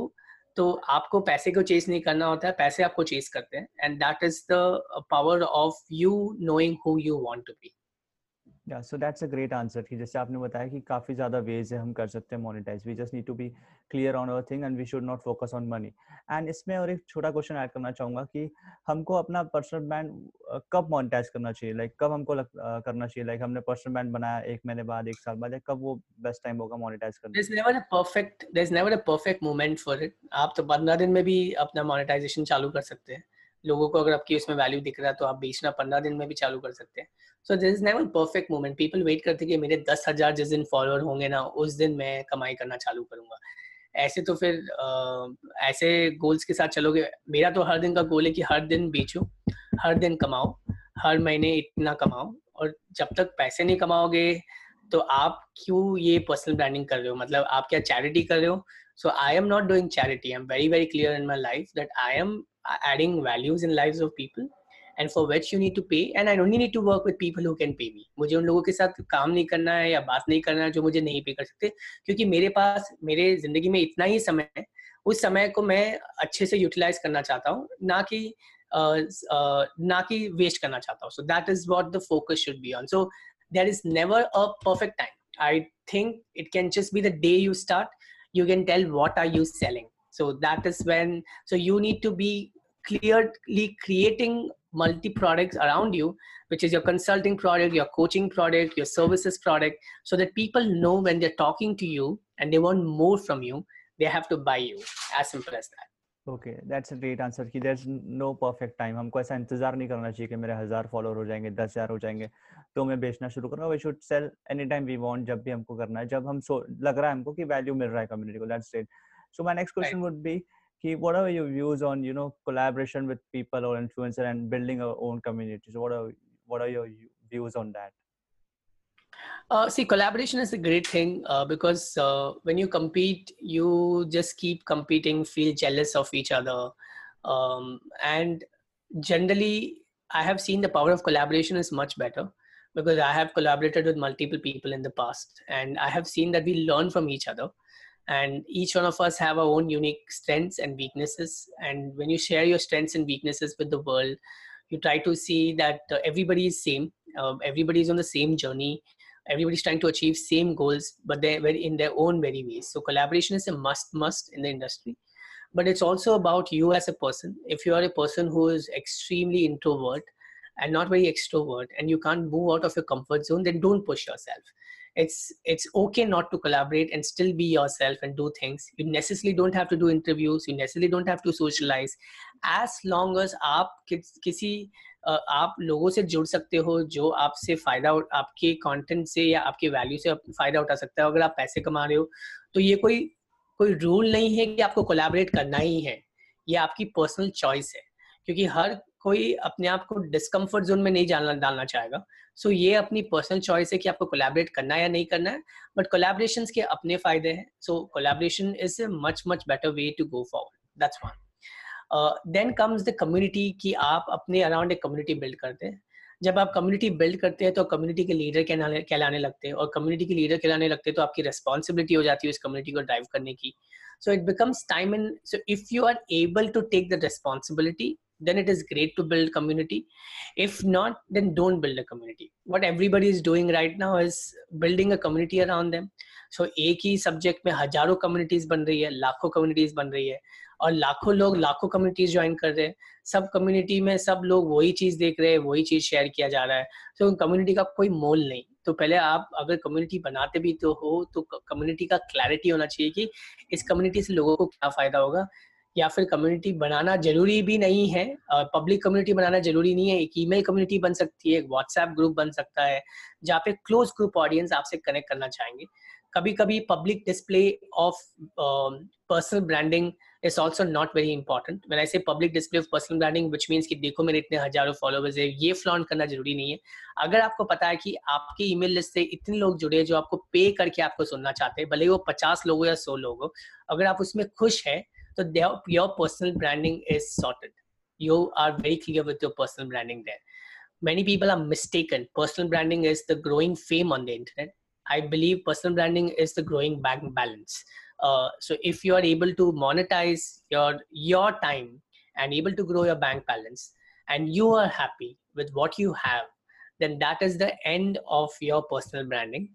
तो आपको पैसे को चेस नहीं करना होता है पैसे आपको चेस करते हैं. And that is the power of you knowing who you want to be या so that's a great answer कि जैसे आपने बताया कि काफ़ी ज़्यादा वेज है हम कर सकते हैं monetize we just need to be clear on our thing and we should not focus on money and इसमें और एक छोटा क्वेश्चन ऐड करना चाहूँगा कि हमको अपना पर्सनल ब्रांड कब मोनेटाइज करना चाहिए? लाइक like, कब हमको लग, uh, करना चाहिए? लाइक like, हमने पर्सनल ब्रांड बनाया एक महीने बाद एक साल बाद कब वो बेस्ट टाइम होगा मोनेटाइज करने there's never a perfect there's never a perfect moment for it. आप तो 15 दिन में भी अपना मोनेटाइजेशन चालू कर सकते हैं। लोगों को अगर आपकी उसमें वैल्यू दिख रहा है तो आप बेचना पंद्रह दिन में भी चालू कर सकते हैं। So this is never perfect moment people wait करते कि मेरे दस हज़ार जिस दिन फॉलोअर होंगे ना उस दिन मैं कमाई करना चालू करूँगा। ऐसे तो फिर आ, ऐसे गोल्स के साथ चलोगे। मेरा तो हर दिन का गोल है कि हर दिन बेचो हर दिन कमाओ हर महीने इतना कमाओ और जब तक पैसे नहीं कमाओगे तो आप क्यों ये पर्सनल ब्रांडिंग कर रहे हो? मतलब आप क्या चैरिटी कर रहे हो? So I am not doing charity I am very very clear in my life that I am adding values in lives of people and for which you need to pay and I only need to work with people who can pay me. मुझे उन लोगों के साथ काम नहीं करना है या बात नहीं करना है जो मुझे नहीं पे कर सकते क्योंकि मेरे पास मेरे ज़िंदगी में इतना ही समय है। उस समय को मैं अच्छे से यूटिलाइज करना चाहता हूँ ना कि uh, uh, ना कि वेस्ट करना चाहता हूँ। So that is what the focus should be on so there is never a perfect time I think it can just be the day you start you can tell what are you selling. so that is when so you need to be clearly creating multi products around you which is your consulting product your coaching product your services product so that people know when they're talking to you and they want more from you they have to buy you as simple as that okay that's a great answer कि there is no perfect time हमको ऐसा इंतजार नहीं करना चाहिए कि मेरे हजार फॉलोअर हो जाएंगे दस हजार हो जाएंगे तो मैं बेचना शुरू करूंगा we should sell any time we want जब भी हमको करना है जब हम सो लग रहा है हमको कि वैल्यू मिल रहा है कम्युनिटी को that's great so my next question right. would be Keep, what are your views on you know collaboration with people or influencer and building our own communities what are what are your views on that? Uh, see collaboration is a great thing uh, because uh, when you compete you just keep competing feel jealous of each other. Um, and generally i have seen the power of collaboration is much better because i have collaborated with multiple people in the past and i have seen that we learn from each other and each one of us have our own unique strengths and weaknesses. And when you share your strengths and weaknesses with the world you try to see that uh, everybody is same uh, everybody is on the same journey. Everybody's trying to achieve same goals but they're in their own very ways. So collaboration is a must must in the industry. But it's also about you as a person. If you are a person who is extremely introvert and not very extrovert and you can't move out of your comfort zone then don't push yourself it's it's okay not to collaborate and still be yourself and do things you necessarily don't have to do interviews you necessarily don't have to socialize as long as आप किसी आप लोगों से जुड़ सकते हो जो आपसे फ़ायदा आपके कंटेंट से या आपके वैल्यू से फ़ायदा उठा सकता है अगर आप पैसे कमा रहे हो तो ये कोई कोई रूल नहीं है कि आपको कोलैबोरेट करना ही है ये आपकी पर्सनल चॉइस है क्योंकि हर कोई अपने आप को डिस्कम्फर्ट जोन में नहीं डालना डालना चाहेगा। सो so, ये अपनी पर्सनल चॉइस है कि आपको कोलैबोरेट करना है या नहीं करना है बट कोलैबोरेशन के अपने फ़ायदे हैं। So collaboration is a much much better way to go forward that's one then comes the community कि आप अपने अराउंड एक कम्युनिटी बिल्ड करते हैं। जब आप कम्युनिटी बिल्ड करते हैं तो कम्युनिटी के लीडर कहलाने लगते हैं। और कम्युनिटी के लीडर कहलाने लगते हैं तो आपकी रिस्पॉन्सिबिलिटी हो जाती है उस कम्युनिटी को ड्राइव करने की। So it becomes time in so if you are able to take the responsibility then it is great to build community. If not, then don't build a community. What everybody is doing right now is building a community around them. So, एक ही subject में हज़ारों communities बन रही है, लाखों communities बन रही है, और लाखों लोग लाखों कम्युनिटीज ज्वाइन कर रहे हैं। सब कम्युनिटी में सब लोग वही चीज़ देख रहे हैं, वही चीज़ शेयर किया जा रहा है। तो कम्युनिटी का कोई मोल नहीं। तो पहले आप अगर कम्युनिटी बनाते भी तो हो तो कम्युनिटी का क्लैरिटी होना चाहिए कि इस कम्युनिटी से लोगों को क्या फ़ायदा होगा। या फिर कम्युनिटी बनाना ज़रूरी भी नहीं है। पब्लिक कम्युनिटी बनाना ज़रूरी नहीं है। एक ईमेल कम्युनिटी बन सकती है, एक व्हाट्सएप ग्रुप बन सकता है, जहाँ पे क्लोज ग्रुप ऑडियंस आपसे कनेक्ट करना चाहेंगे। कभी कभी public display of personal branding is also not very important मैंने ऐसे public display of personal branding which means कि देखो मेरे इतने हज़ारों फॉलोवर्स है, ये फ्लॉन्ट करना ज़रूरी नहीं है। अगर आपको पता है कि आपके ईमेल लिस्ट से इतने लोग जुड़े हैं जो आपको पे करके आपको सुनना चाहते हैं, भले वो पचास लोग हो या सौ लोग हो, अगर आप उसमें खुश है So their, your personal branding is sorted. You are very clear with your personal branding there. Many people are mistaken. Personal branding is the growing fame on the internet. I believe personal branding is the growing bank balance. Uh, so if you are able to monetize your your time and able to grow your bank balance, and you are happy with what you have, then that is the end of your personal branding.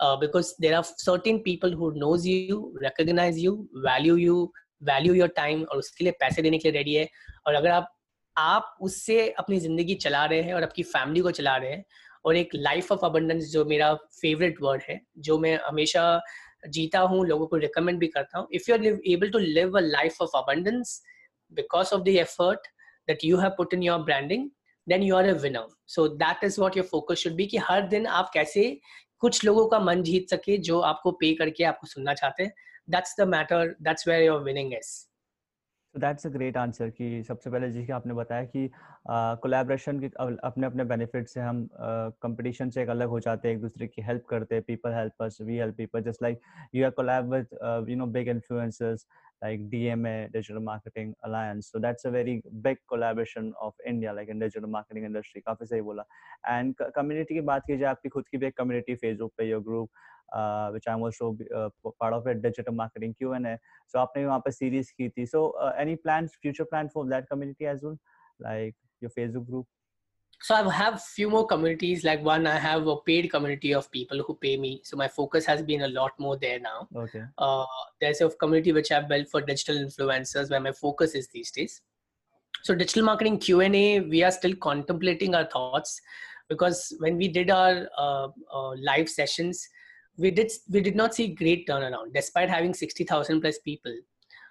Uh, because there are certain people who knows you, recognize you, value you, value your time और उसके लिए पैसे देने के लिए ready है। और अगर आप आप उससे अपनी ज़िंदगी चला रहे हैं और आपकी फैमिली को चला रहे हैं और एक लाइफ ऑफ़ अबंडेंस जो मेरा फेवरेट वर्ड है, जो मैं हमेशा जीता हूँ, लोगों को रिकमेंड भी करता हूँ if you are able to live a life of abundance because of the effort that you have put in your branding then you are a winner so that is what your focus should be कि हर दिन आप कैसे कुछ लोगों का मन जीत सके जो आपको पे करके आपको सुनना चाहते हैं। That's the matter that's where your winning is so that's a great answer कि सबसे पहले जी आपने बताया कि कोलैबोरेशन uh, के अपने अपने बेनिफिट से हम कंपटीशन uh, से एक अलग हो जाते हैं एक दूसरे की हेल्प करते हैं people help us we help people just like you are collab with you know big influencers like DMA Digital Marketing Alliance. So that's a very big collaboration of India, like in digital marketing industry. काफ़ी सही बोला. And community की बात की जाए आपकी खुद की भी एक community Facebook पे your group uh, which I'm also uh, part of it, digital marketing Q&A. So आपने वहाँ पे series की थी. So uh, any plans, future plans for that community as well, like your Facebook group? So I have few more communities. Like one, I have a paid community of people who pay me. So my focus has been a lot more there now. Okay. Uh, there's a community which I've built for digital influencers where my focus is these days. So digital marketing Q&A, we are still contemplating our thoughts because when we did our uh, uh, live sessions, we did we did not see great turnaround despite having 60000 plus people.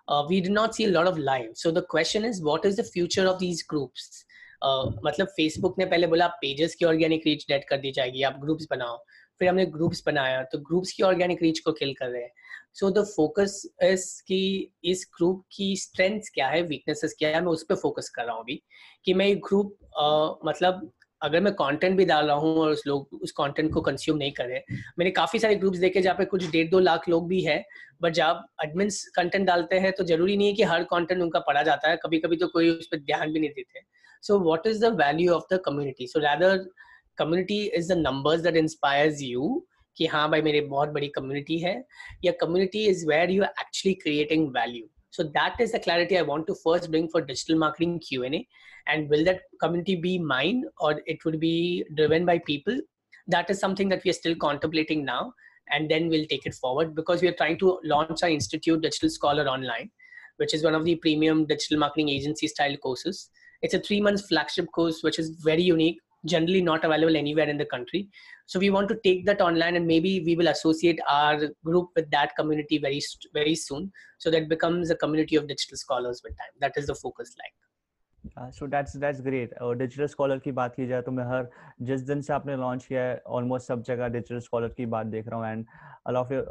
Uh, we did not see a lot of live so the question is what is the future of these groups? Uh, मतलब Facebook ने पहले बोला pages की organic reach date कर दी जाएगी आप groups बनाओ. फिर हमने ग्रुप्स बनाया तो ग्रुप्स की ऑर्गेनिक रीच को किल कर रहे हैं। सो द फोकस इज़ कि इस ग्रुप की स्ट्रेंथ क्या है वीकनेसेस क्या है मैं उस पर फोकस कर रहा हूँ अभी। कि मैं एक ग्रुप uh, मतलब अगर मैं कंटेंट भी डाल रहा हूँ और उस लोग, उस कंटेंट को कंज्यूम नहीं करें, मैंने काफ़ी सारे ग्रुप्स देखे जहाँ पे कुछ डेढ़ दो लाख लोग भी है बट जब एडमिन्स कंटेंट डालते हैं तो ज़रूरी नहीं है कि हर कंटेंट उनका पढ़ा जाता है कभी कभी तो कोई उस पर ध्यान भी नहीं देते। So what is the value of the community so rather community is the numbers that inspires you कि हाँ भाई मेरी बहुत बड़ी कम्युनिटी है, या community is where you actually creating value So that is the clarity I want to first bring for digital marketing Q&A. And will that community be mine or it would be driven by people? That is something that we are still contemplating now. And then we'll take it forward because we are trying to launch our institute, Digital Scholar Online, which is one of the premium digital marketing agency style courses. It's a three month flagship course, which is very unique generally not available anywhere in the country so we want to take that online and maybe we will associate our group with that community very very soon so that becomes a community of digital scholars with time that is the focus like so that's that's great और Digital Scholar की बात की जाए तो मैं हर जिस दिन से आपने लॉन्च किया है ऑलमोस्ट सब जगह डिजिटल स्कॉलर की बात देख रहा हूँ and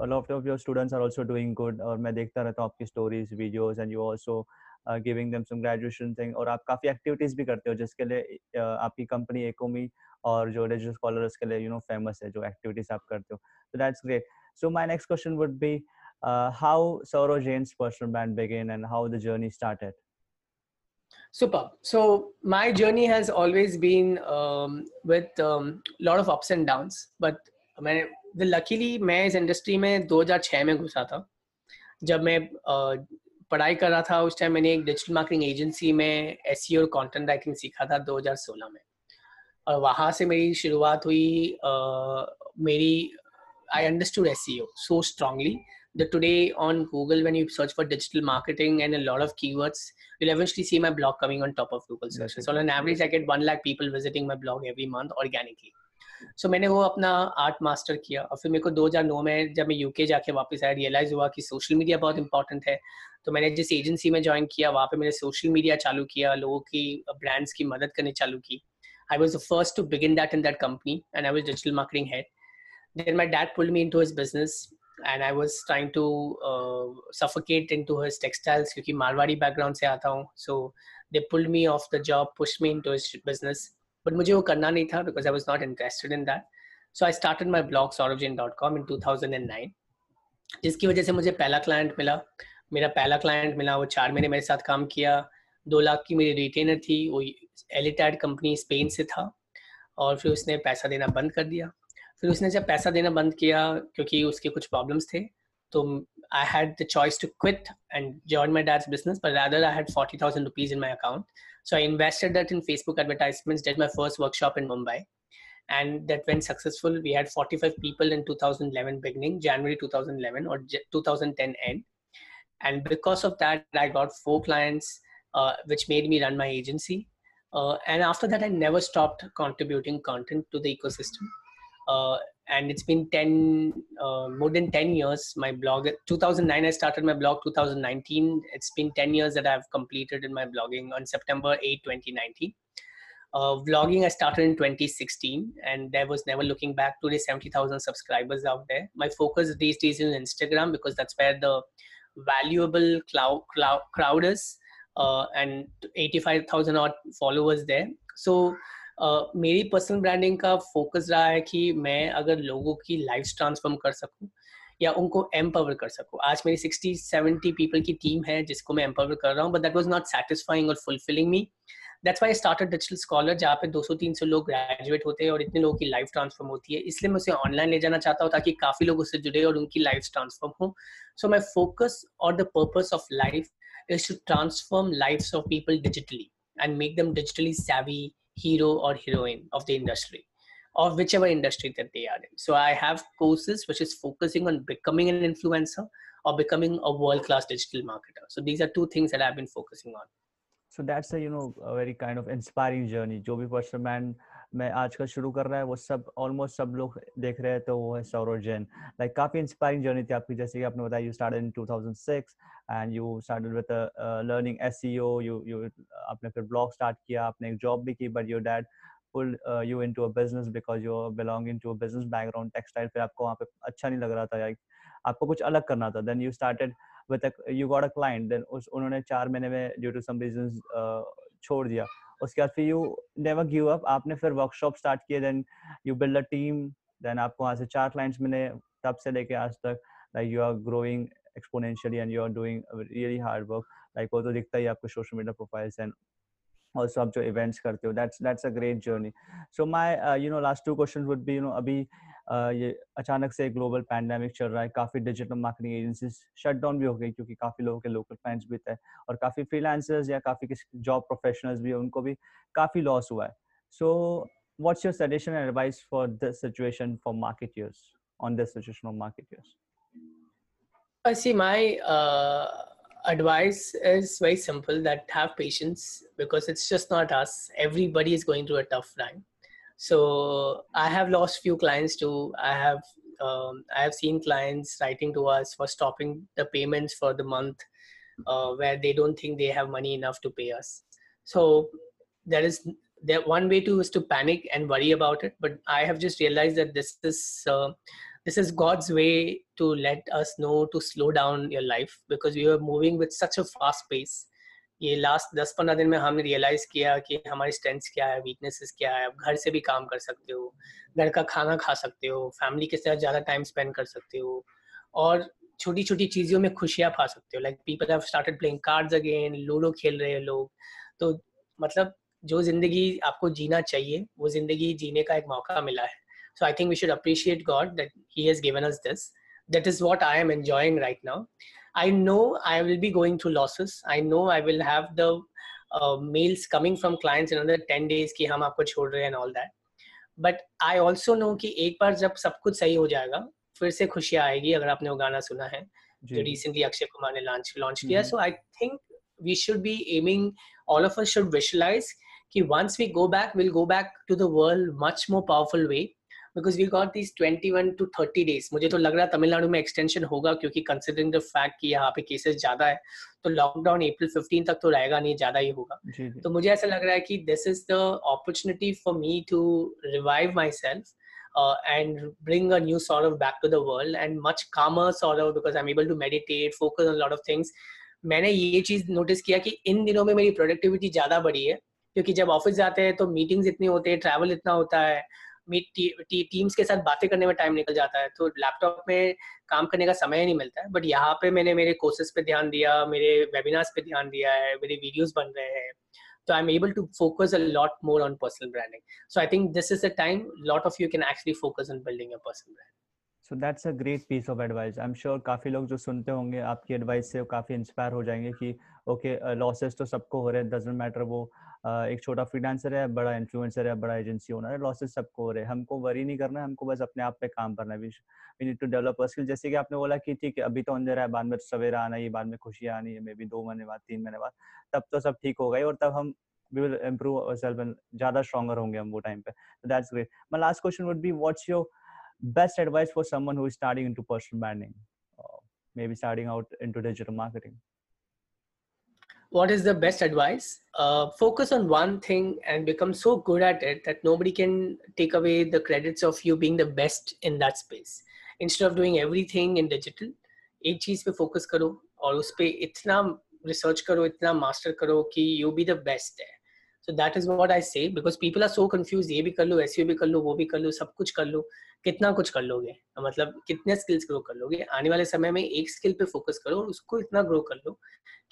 lot of your students are also doing good और मैं देखता रहता हूँ आपकी stories videos and you also giving them some graduation thing और आप काफी एक्टिविटीज भी करते हो जिसके लिए uh, आपकी कंपनी एकोमी और जो डिजिटल स्कॉलर्स के लिए यू नो फेमस है जो एक्टिविटीज आप करते हो so that's great so my next question would be uh, how Sauro Jain's personal brand began and how the journey started super so my journey has always been um, with a um, lot of ups and downs but मैं luckily मैं इस industry में 2006 में घुसा था जब मैं uh, पढ़ाई कर रहा था उस टाइम मैंने एक डिजिटल मार्केटिंग एजेंसी में एस और कॉन्टेंट राइटिंग सीखा था 2016 में। और वहाँ से मेरी शुरुआत हुई आ, मेरी I understood S so strongly the today on Google when you search for digital marketing and a lot of keywords you eventually see my blog coming on top of Google search so on average I get 1 lakh people visiting my blog every month organically so so, मैंने वो अपना art master किया और फिर मेरे को 2009 में जब मैं यूके जाके वापस आया रियलाइज़ हुआ कि सोशल मीडिया बहुत इंपॉर्टेंट है तो मैंने जिस एजेंसी में ज्वाइन किया वहाँ पे मैंने सोशल मीडिया चालू किया लोगों की ब्रांड्स की मदद करनी चालू की। I was the first to begin that in that company and I was digital marketing head then my dad pulled me into his business and I was trying to uh, suffocate into his textiles क्योंकि Marwari background से आता हूँ। So they pulled me off the job pushed me into his business. But मुझे वो करना नहीं था because I was not interested in that so I start my blog Sorav Jain dot com in two thousand and nine जिसकी वजह से मुझे पहला क्लाइंट मिला। मेरा पहला क्लाइंट मिला, वो चार महीने मेरे साथ काम किया। दो लाख की मेरी रिटेनर थी, वो एलिटैड कंपनी स्पेन से था। और फिर उसने पैसा देना बंद कर दिया। फिर उसने जब पैसा देना बंद किया, क्योंकि उसके कुछ प्रॉब्लम्स थे तो I had the choice to quit and join my dad's business पर rather I had forty thousand rupees in my account So I invested that in Facebook advertisements, did my first workshop in Mumbai, and that went successful. We had 45 people in 2011 beginning, January 2011 or 2010 end. And because of that, I got four clients, uh, which made me run my agency. Uh, and after that, I never stopped contributing content to the ecosystem. Uh, and it's been 10 uh, more than 10 years. My blog 2009 i started my blog 2019 it's been 10 years that i've completed in my blogging on september 8 2019 uh, vlogging i started in 2016 and there was never looking back to the 70000 subscribers out there. My focus these days is instagram because that's where the valuable cloud, cloud crowd is uh, and 85000 odd followers there. So मेरी personal branding का focus रहा है कि मैं अगर लोगों की life transform कर सकूँ या उनको एम्पावर कर सकूँ। आज मेरी सिक्सटी सेवेंटी पीपल की टीम है जिसको मैं एम्पावर कर रहा हूँ but that was not satisfying और fulfilling me that's why started Digital Scholar जहाँ पे 200-300 लोग ग्रेजुएट होते हैं और इतने लोगों की लाइफ ट्रांसफॉर्म होती है। इसलिए मैं उसे ऑनलाइन ले जाना चाहता हूँ ताकि काफ़ी लोग उससे जुड़े और उनकी लाइफ ट्रांसफॉर्म हो। सो माई फोकस और the purpose of life is to transform lives of people digitally and make them digitally savvy hero or heroine of the industry of whichever industry that they are in. So i have courses which is focusing on becoming an influencer or becoming a world class digital marketer. So these are two things that i've been focusing on. So that's a you know a very kind of inspiring journey. Joby Wasserman मैं आजकल शुरू कर रहा है, वो सब almost सब लोग देख रहे हैं तो वो है सौरव जैन। लाइक काफ़ी इंस्पायरिंग जर्नी थी आपकी, जैसे कि आपने बताया you started in 2006 and you started with learning SEO you you आपने फिर ब्लॉग स्टार्ट किया, आपने एक जॉब भी की but your dad pull you into a business because you belonging to a business background textile फिर आपको वहाँ पे अच्छा नहीं लग रहा था आपको कुछ अलग करना था। Then you started with you got a client then उन्होंने चार महीने में ड्यू टू सम रीजंस छोड़ दिया। उसके बाद फिर यू नेवर गिव अप आपने फिर वर्कशॉप स्टार्ट किए then you build a team then आपको वहाँ से चार क्लाइंट्स मिले तब से लेके आज तक। Like you are growing exponentially and you are doing really hard work like वो तो दिखता ही आपको सोशल मीडिया प्रोफाइल्स एंड और सब जो इवेंट्स करते हो that's that's a great journey so my you know last two questions would be you know अभी ये अचानक से ग्लोबल पैंडेमिक चल रहा है काफ़ी digital marketing agencies shut down भी हो गई क्योंकि काफ़ी लोगों के लोकल क्लाइंट्स भी थे और काफ़ी फ्रीलांसर्स या काफ़ी जॉब प्रोफेशनल्स भी उनको भी काफ़ी लॉस हुआ है so what's your suggestion and advice for this situation for marketeers on this situation of marketeers I see my uh, advice is very simple that have patience because it's just not us. Everybody is going through a tough time. So I have lost few clients too. I have um, I have seen clients writing to us for stopping the payments for the month uh, where they don't think they have money enough to pay us. So there is there one way to is to panic and worry about it. But I have just realized that this is uh, this is god's way to let us know to slow down your life because we were moving with such a fast pace ये last दस पंद्रह दिन में हमने realise किया कि हमारी strengths क्या है वीकनेसेस क्या है। आप घर से भी काम कर सकते हो, घर का खाना खा सकते हो फैमिली के साथ ज़्यादा टाइम स्पेंड कर सकते हो और छोटी छोटी चीज़ों में खुशियाँ पा सकते हो। Like people have started playing cards again Ludo खेल रहे हैं लोग। तो मतलब जो ज़िंदगी आपको जीना चाहिए, वो ज़िंदगी जीने का एक मौका मिला है। So I think we should appreciate God that He has given us this. That is what I am enjoying right now. I know I will be going through losses. I know I will have the uh, mails coming from clients in another 10 days कि हम आपको छोड़ रहे हैं and all that. But I also know कि एक बार जब सब कुछ सही हो जाएगा फिर से खुशियाँ आएगी अगर आपने वो गाना सुना है जो रिसेंटली अक्षय कुमार ने लॉन्च लॉन्च किया so I think we should be aiming all of us should visualize कि once we go back we'll go back to the world much more powerful way because we got this 21 to 30 days मुझे तो लग रहा है तमिलनाडु में extension होगा क्योंकि considering the fact कि यहाँ पे केसेस ज़्यादा है तो लॉकडाउन अप्रैल 15 तक तो रहेगा नहीं ज़्यादा ही होगा। तो मुझे ऐसा लग रहा है कि this is the opportunity for me to revive myself Uh, and bring a new sort of back to the world and much calmer sort of because I'm able to meditate, focus on a lot of things. मैंने ये चीज़ notice किया कि इन दिनों में मेरी productivity ज़्यादा बढ़ी है क्योंकि जब ऑफ़िस जाते हैं तो मीटिंग्स इतनी होते हैं ट्रैवल इतना होता है टीम्स के साथ बातें करने में टाइम निकल जाता है। तो लैपटॉप में काम करने का समय नहीं मिलता है बट यहाँ पे मैंने मेरे कोर्सेज पे ध्यान दिया मेरे वेबिनार्स पे ध्यान दिया है मेरे वीडियोस बन रहे हैं। so i'm able to focus a lot more on personal branding. So i think this is the time a lot of you can actually focus on building your personal brand. So that's a great piece of advice I am sure काफ़ी लोग जो सुनते होंगे आपकी advice से काफ़ी inspire हो जाएँगे कि ओके okay, लॉसेस uh, तो सबको हो रहे हैं डजेंट मैटर वो एक छोटा फ्रीलांसर है, बड़ा इन्फ्लुएंसर है, बड़ा एजेंसी ओनर है लॉसेस सबको हो रहे हैं। हमको वरी नहीं करना है, हमको बस अपने आप पे काम करना है। We need to develop skill जैसे कि आपने बोला कि ठीक है, अभी तो अंदर है, बाद में तो सवेरा आना ही बाद में खुशियाँ आनी है मे बी दो महीने बाद, तीन महीने बाद, तब तो सब ठीक हो गई और तब हम वी विल इम्प्रूव सेल्फ ज़्यादा स्ट्रॉगर होंगे हम वो टाइम पे। That's great my last question would be what's your best advice for someone who is starting into personal branding maybe starting out into digital marketing what is the best advice? Uh, focus on one thing and become so good at it that nobody can take away the credits of you being the best in that space. Instead of doing everything in digital एक चीज़ पे focus करो और उस पर इतना research करो इतना master करो कि यू बी द बेस्ट है। So that is what I say because people are so confuse ये भी कर लो ऐसे भी कर लो वो भी कर लो सब कुछ कर लो। कितना कुछ कर लोगे? मतलब कितने स्किल्स ग्रो कर लोगे? आने वाले समय में एक स्किल पे फोकस करो और उसको इतना ग्रो कर लो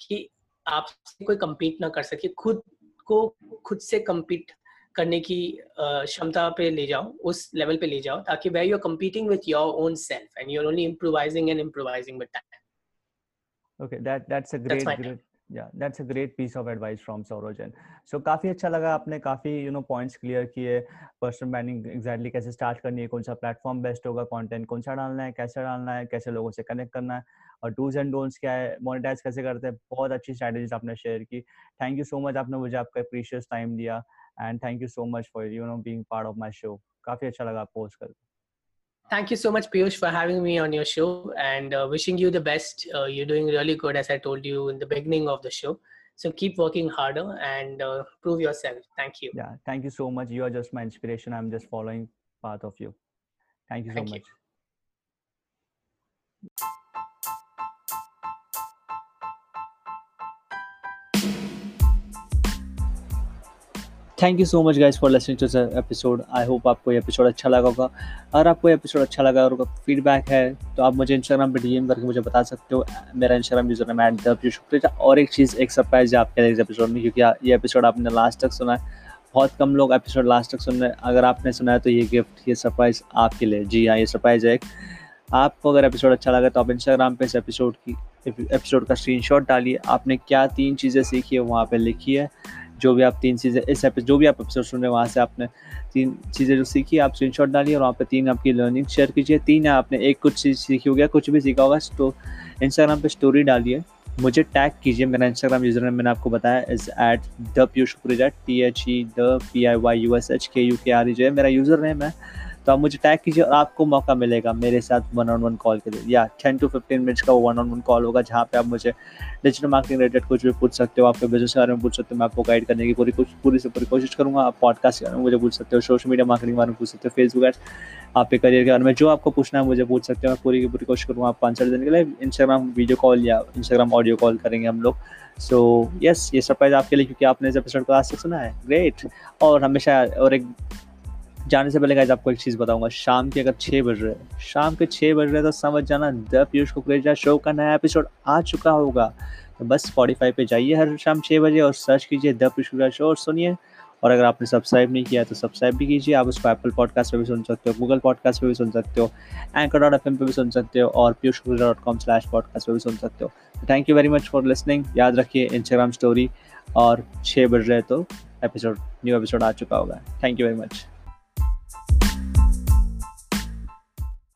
कि आप कोई कम्पीट ना कर सके खुद को खुद से कम्पीट करने की क्षमता पे ले जाओ उस लेवल पे ले जाओ ताकि way you are competing with your own self and you're are only improvising and improvising with time okay that that's a great great that's a great piece of advice from Saurojan so काफ़ी अच्छा लगा आपने काफ़ी, you know, points clear किए। Personal branding exactly कैसे start करनी है, कौन सा platform best होगा, content कौन सा डालना है, कैसे डालना है, कैसे लोगों से connect करना है, और डूज एंड डोंट्स क्या है मोनेटाइज कैसे करते हैं, बहुत अच्छी स्ट्रैटेजीज आपने शेयर की। थैंक यू सो मच आपने मुझे आपका प्रीशियस टाइम दिया and thank you so much for you know being part of my show काफ़ी अच्छा लगा आपको होस्ट करके। Thank you so much, Piyush, for having me on your show and uh, wishing you the best. Uh, you're doing really good, as I told you in the beginning of the show. So keep working harder and uh, prove yourself. Thank you. Yeah, thank you so much. You are just my inspiration. I'm just following path of you. Thank you so thank much. You. Thank you so much guys for listening to episode I hope आपको ये episode अच्छा लगा होगा। अगर आपको ये episode अच्छा लगा और फीडबैक है तो आप मुझे इंस्टाग्राम पे डीएम करके मुझे बता सकते हो। मेरा इंस्टाग्राम यूज़र नेम एट शुक्रिया और एक चीज़, एक सरप्राइज़ है आपके इस एपिसोड में, क्योंकि ये एपिसोड आपने लास्ट तक सुना है। बहुत कम लोग एपिसोड लास्ट तक सुन रहे हैं। अगर आपने सुना है तो ये गिफ्ट ये सरप्राइज़ आपके लिए। जी हाँ ये सरप्राइज़ है एक। आपको अगर एपिसोड अच्छा लगा तो आप इंस्टाग्राम पे इस एपिसोड की एपिसोड का स्क्रीनशॉट डालिए। आपने क्या तीन चीज़ें सीखी है, वहाँ पे लिखी है। जो भी आप तीन चीज़ें, इस एपिसोड जो भी आप एपिसोड सुन रहे हैं, वहाँ से आपने तीन चीज़ें जो सीखी, आप स्क्रीन शॉट डालिए और वहाँ पर तीन आपकी लर्निंग शेयर कीजिए। तीन आपने एक कुछ चीज़ सीखी होगी कुछ भी सीखा होगा तो इंस्टाग्राम पर स्टोरी डालिए। मुझे टैग कीजिए, मेरा इंस्टाग्राम यूज़र नेम मैंने आपको बताया is at the Piyush Kureja T H E the P I Y U S H K U K R जो है मेरा यूज़र नेम है तो आप मुझे टैग कीजिए और आपको मौका मिलेगा मेरे साथ वन ऑन वन कॉल के लिए। या टेन टू फिफ्टीन मिनट्स का वन ऑन वन कॉल होगा जहाँ पे आप मुझे डिजिटल मार्केटिंग रिलेटेड कुछ भी पूछ सकते हो, आपके बिज़नेस के बारे में पूछ सकते हो, मैं आपको गाइड करने की पूरी कुछ, पूरी से पूरी कोशिश करूँगा। आप पॉडकास्ट के बारे में मुझे पूछ सकते हो सोशल मीडिया मार्केटिंग के बारे में पूछ सकते हो फेसबुक एड्स आपके करियर के बारे में जो आपको पूछना है मुझे पूछ सकते हो। मैं पूरी की पूरी कोशिश करूँगा आपको आंसर देने के लिए। इंस्टाग्राम वीडियो कॉल या इंस्टाग्राम ऑडियो कॉल करेंगे हम लोग। सो यस ये सरप्राइज़ आपके लिए क्योंकि आपने इस एपिसोड को आज तक सुना है। ग्रेट और हमेशा और एक जाने से पहले गाइज़ आपको एक चीज़ बताऊँगा। शाम के अगर छः बज रहे शाम के छः बज रहे तो समझ जाना द पीयूष कुकरेजा शो का नया एपिसोड आ चुका होगा। तो बस स्पॉटीफाई पे जाइए हर शाम छः बजे और सर्च कीजिए द पीयूष कुकरेजा शो और सुनिए। और अगर आपने सब्सक्राइब नहीं किया तो सब्सक्राइब भी कीजिए। आप उसको एप्पल पॉडकास्ट पर भी सुन सकते हो गूगल पॉडकास्ट पर भी सुन सकते हो एंकर डॉट एफ़ एम पर भी सुन सकते हो और Piyush dot com slash podcast पर भी सुन सकते हो। Thank you very much for listening याद रखिए इंस्टाग्राम स्टोरी और छः बज रहे तो एपिसोड न्यू एपिसोड आ चुका होगा। Thank you very much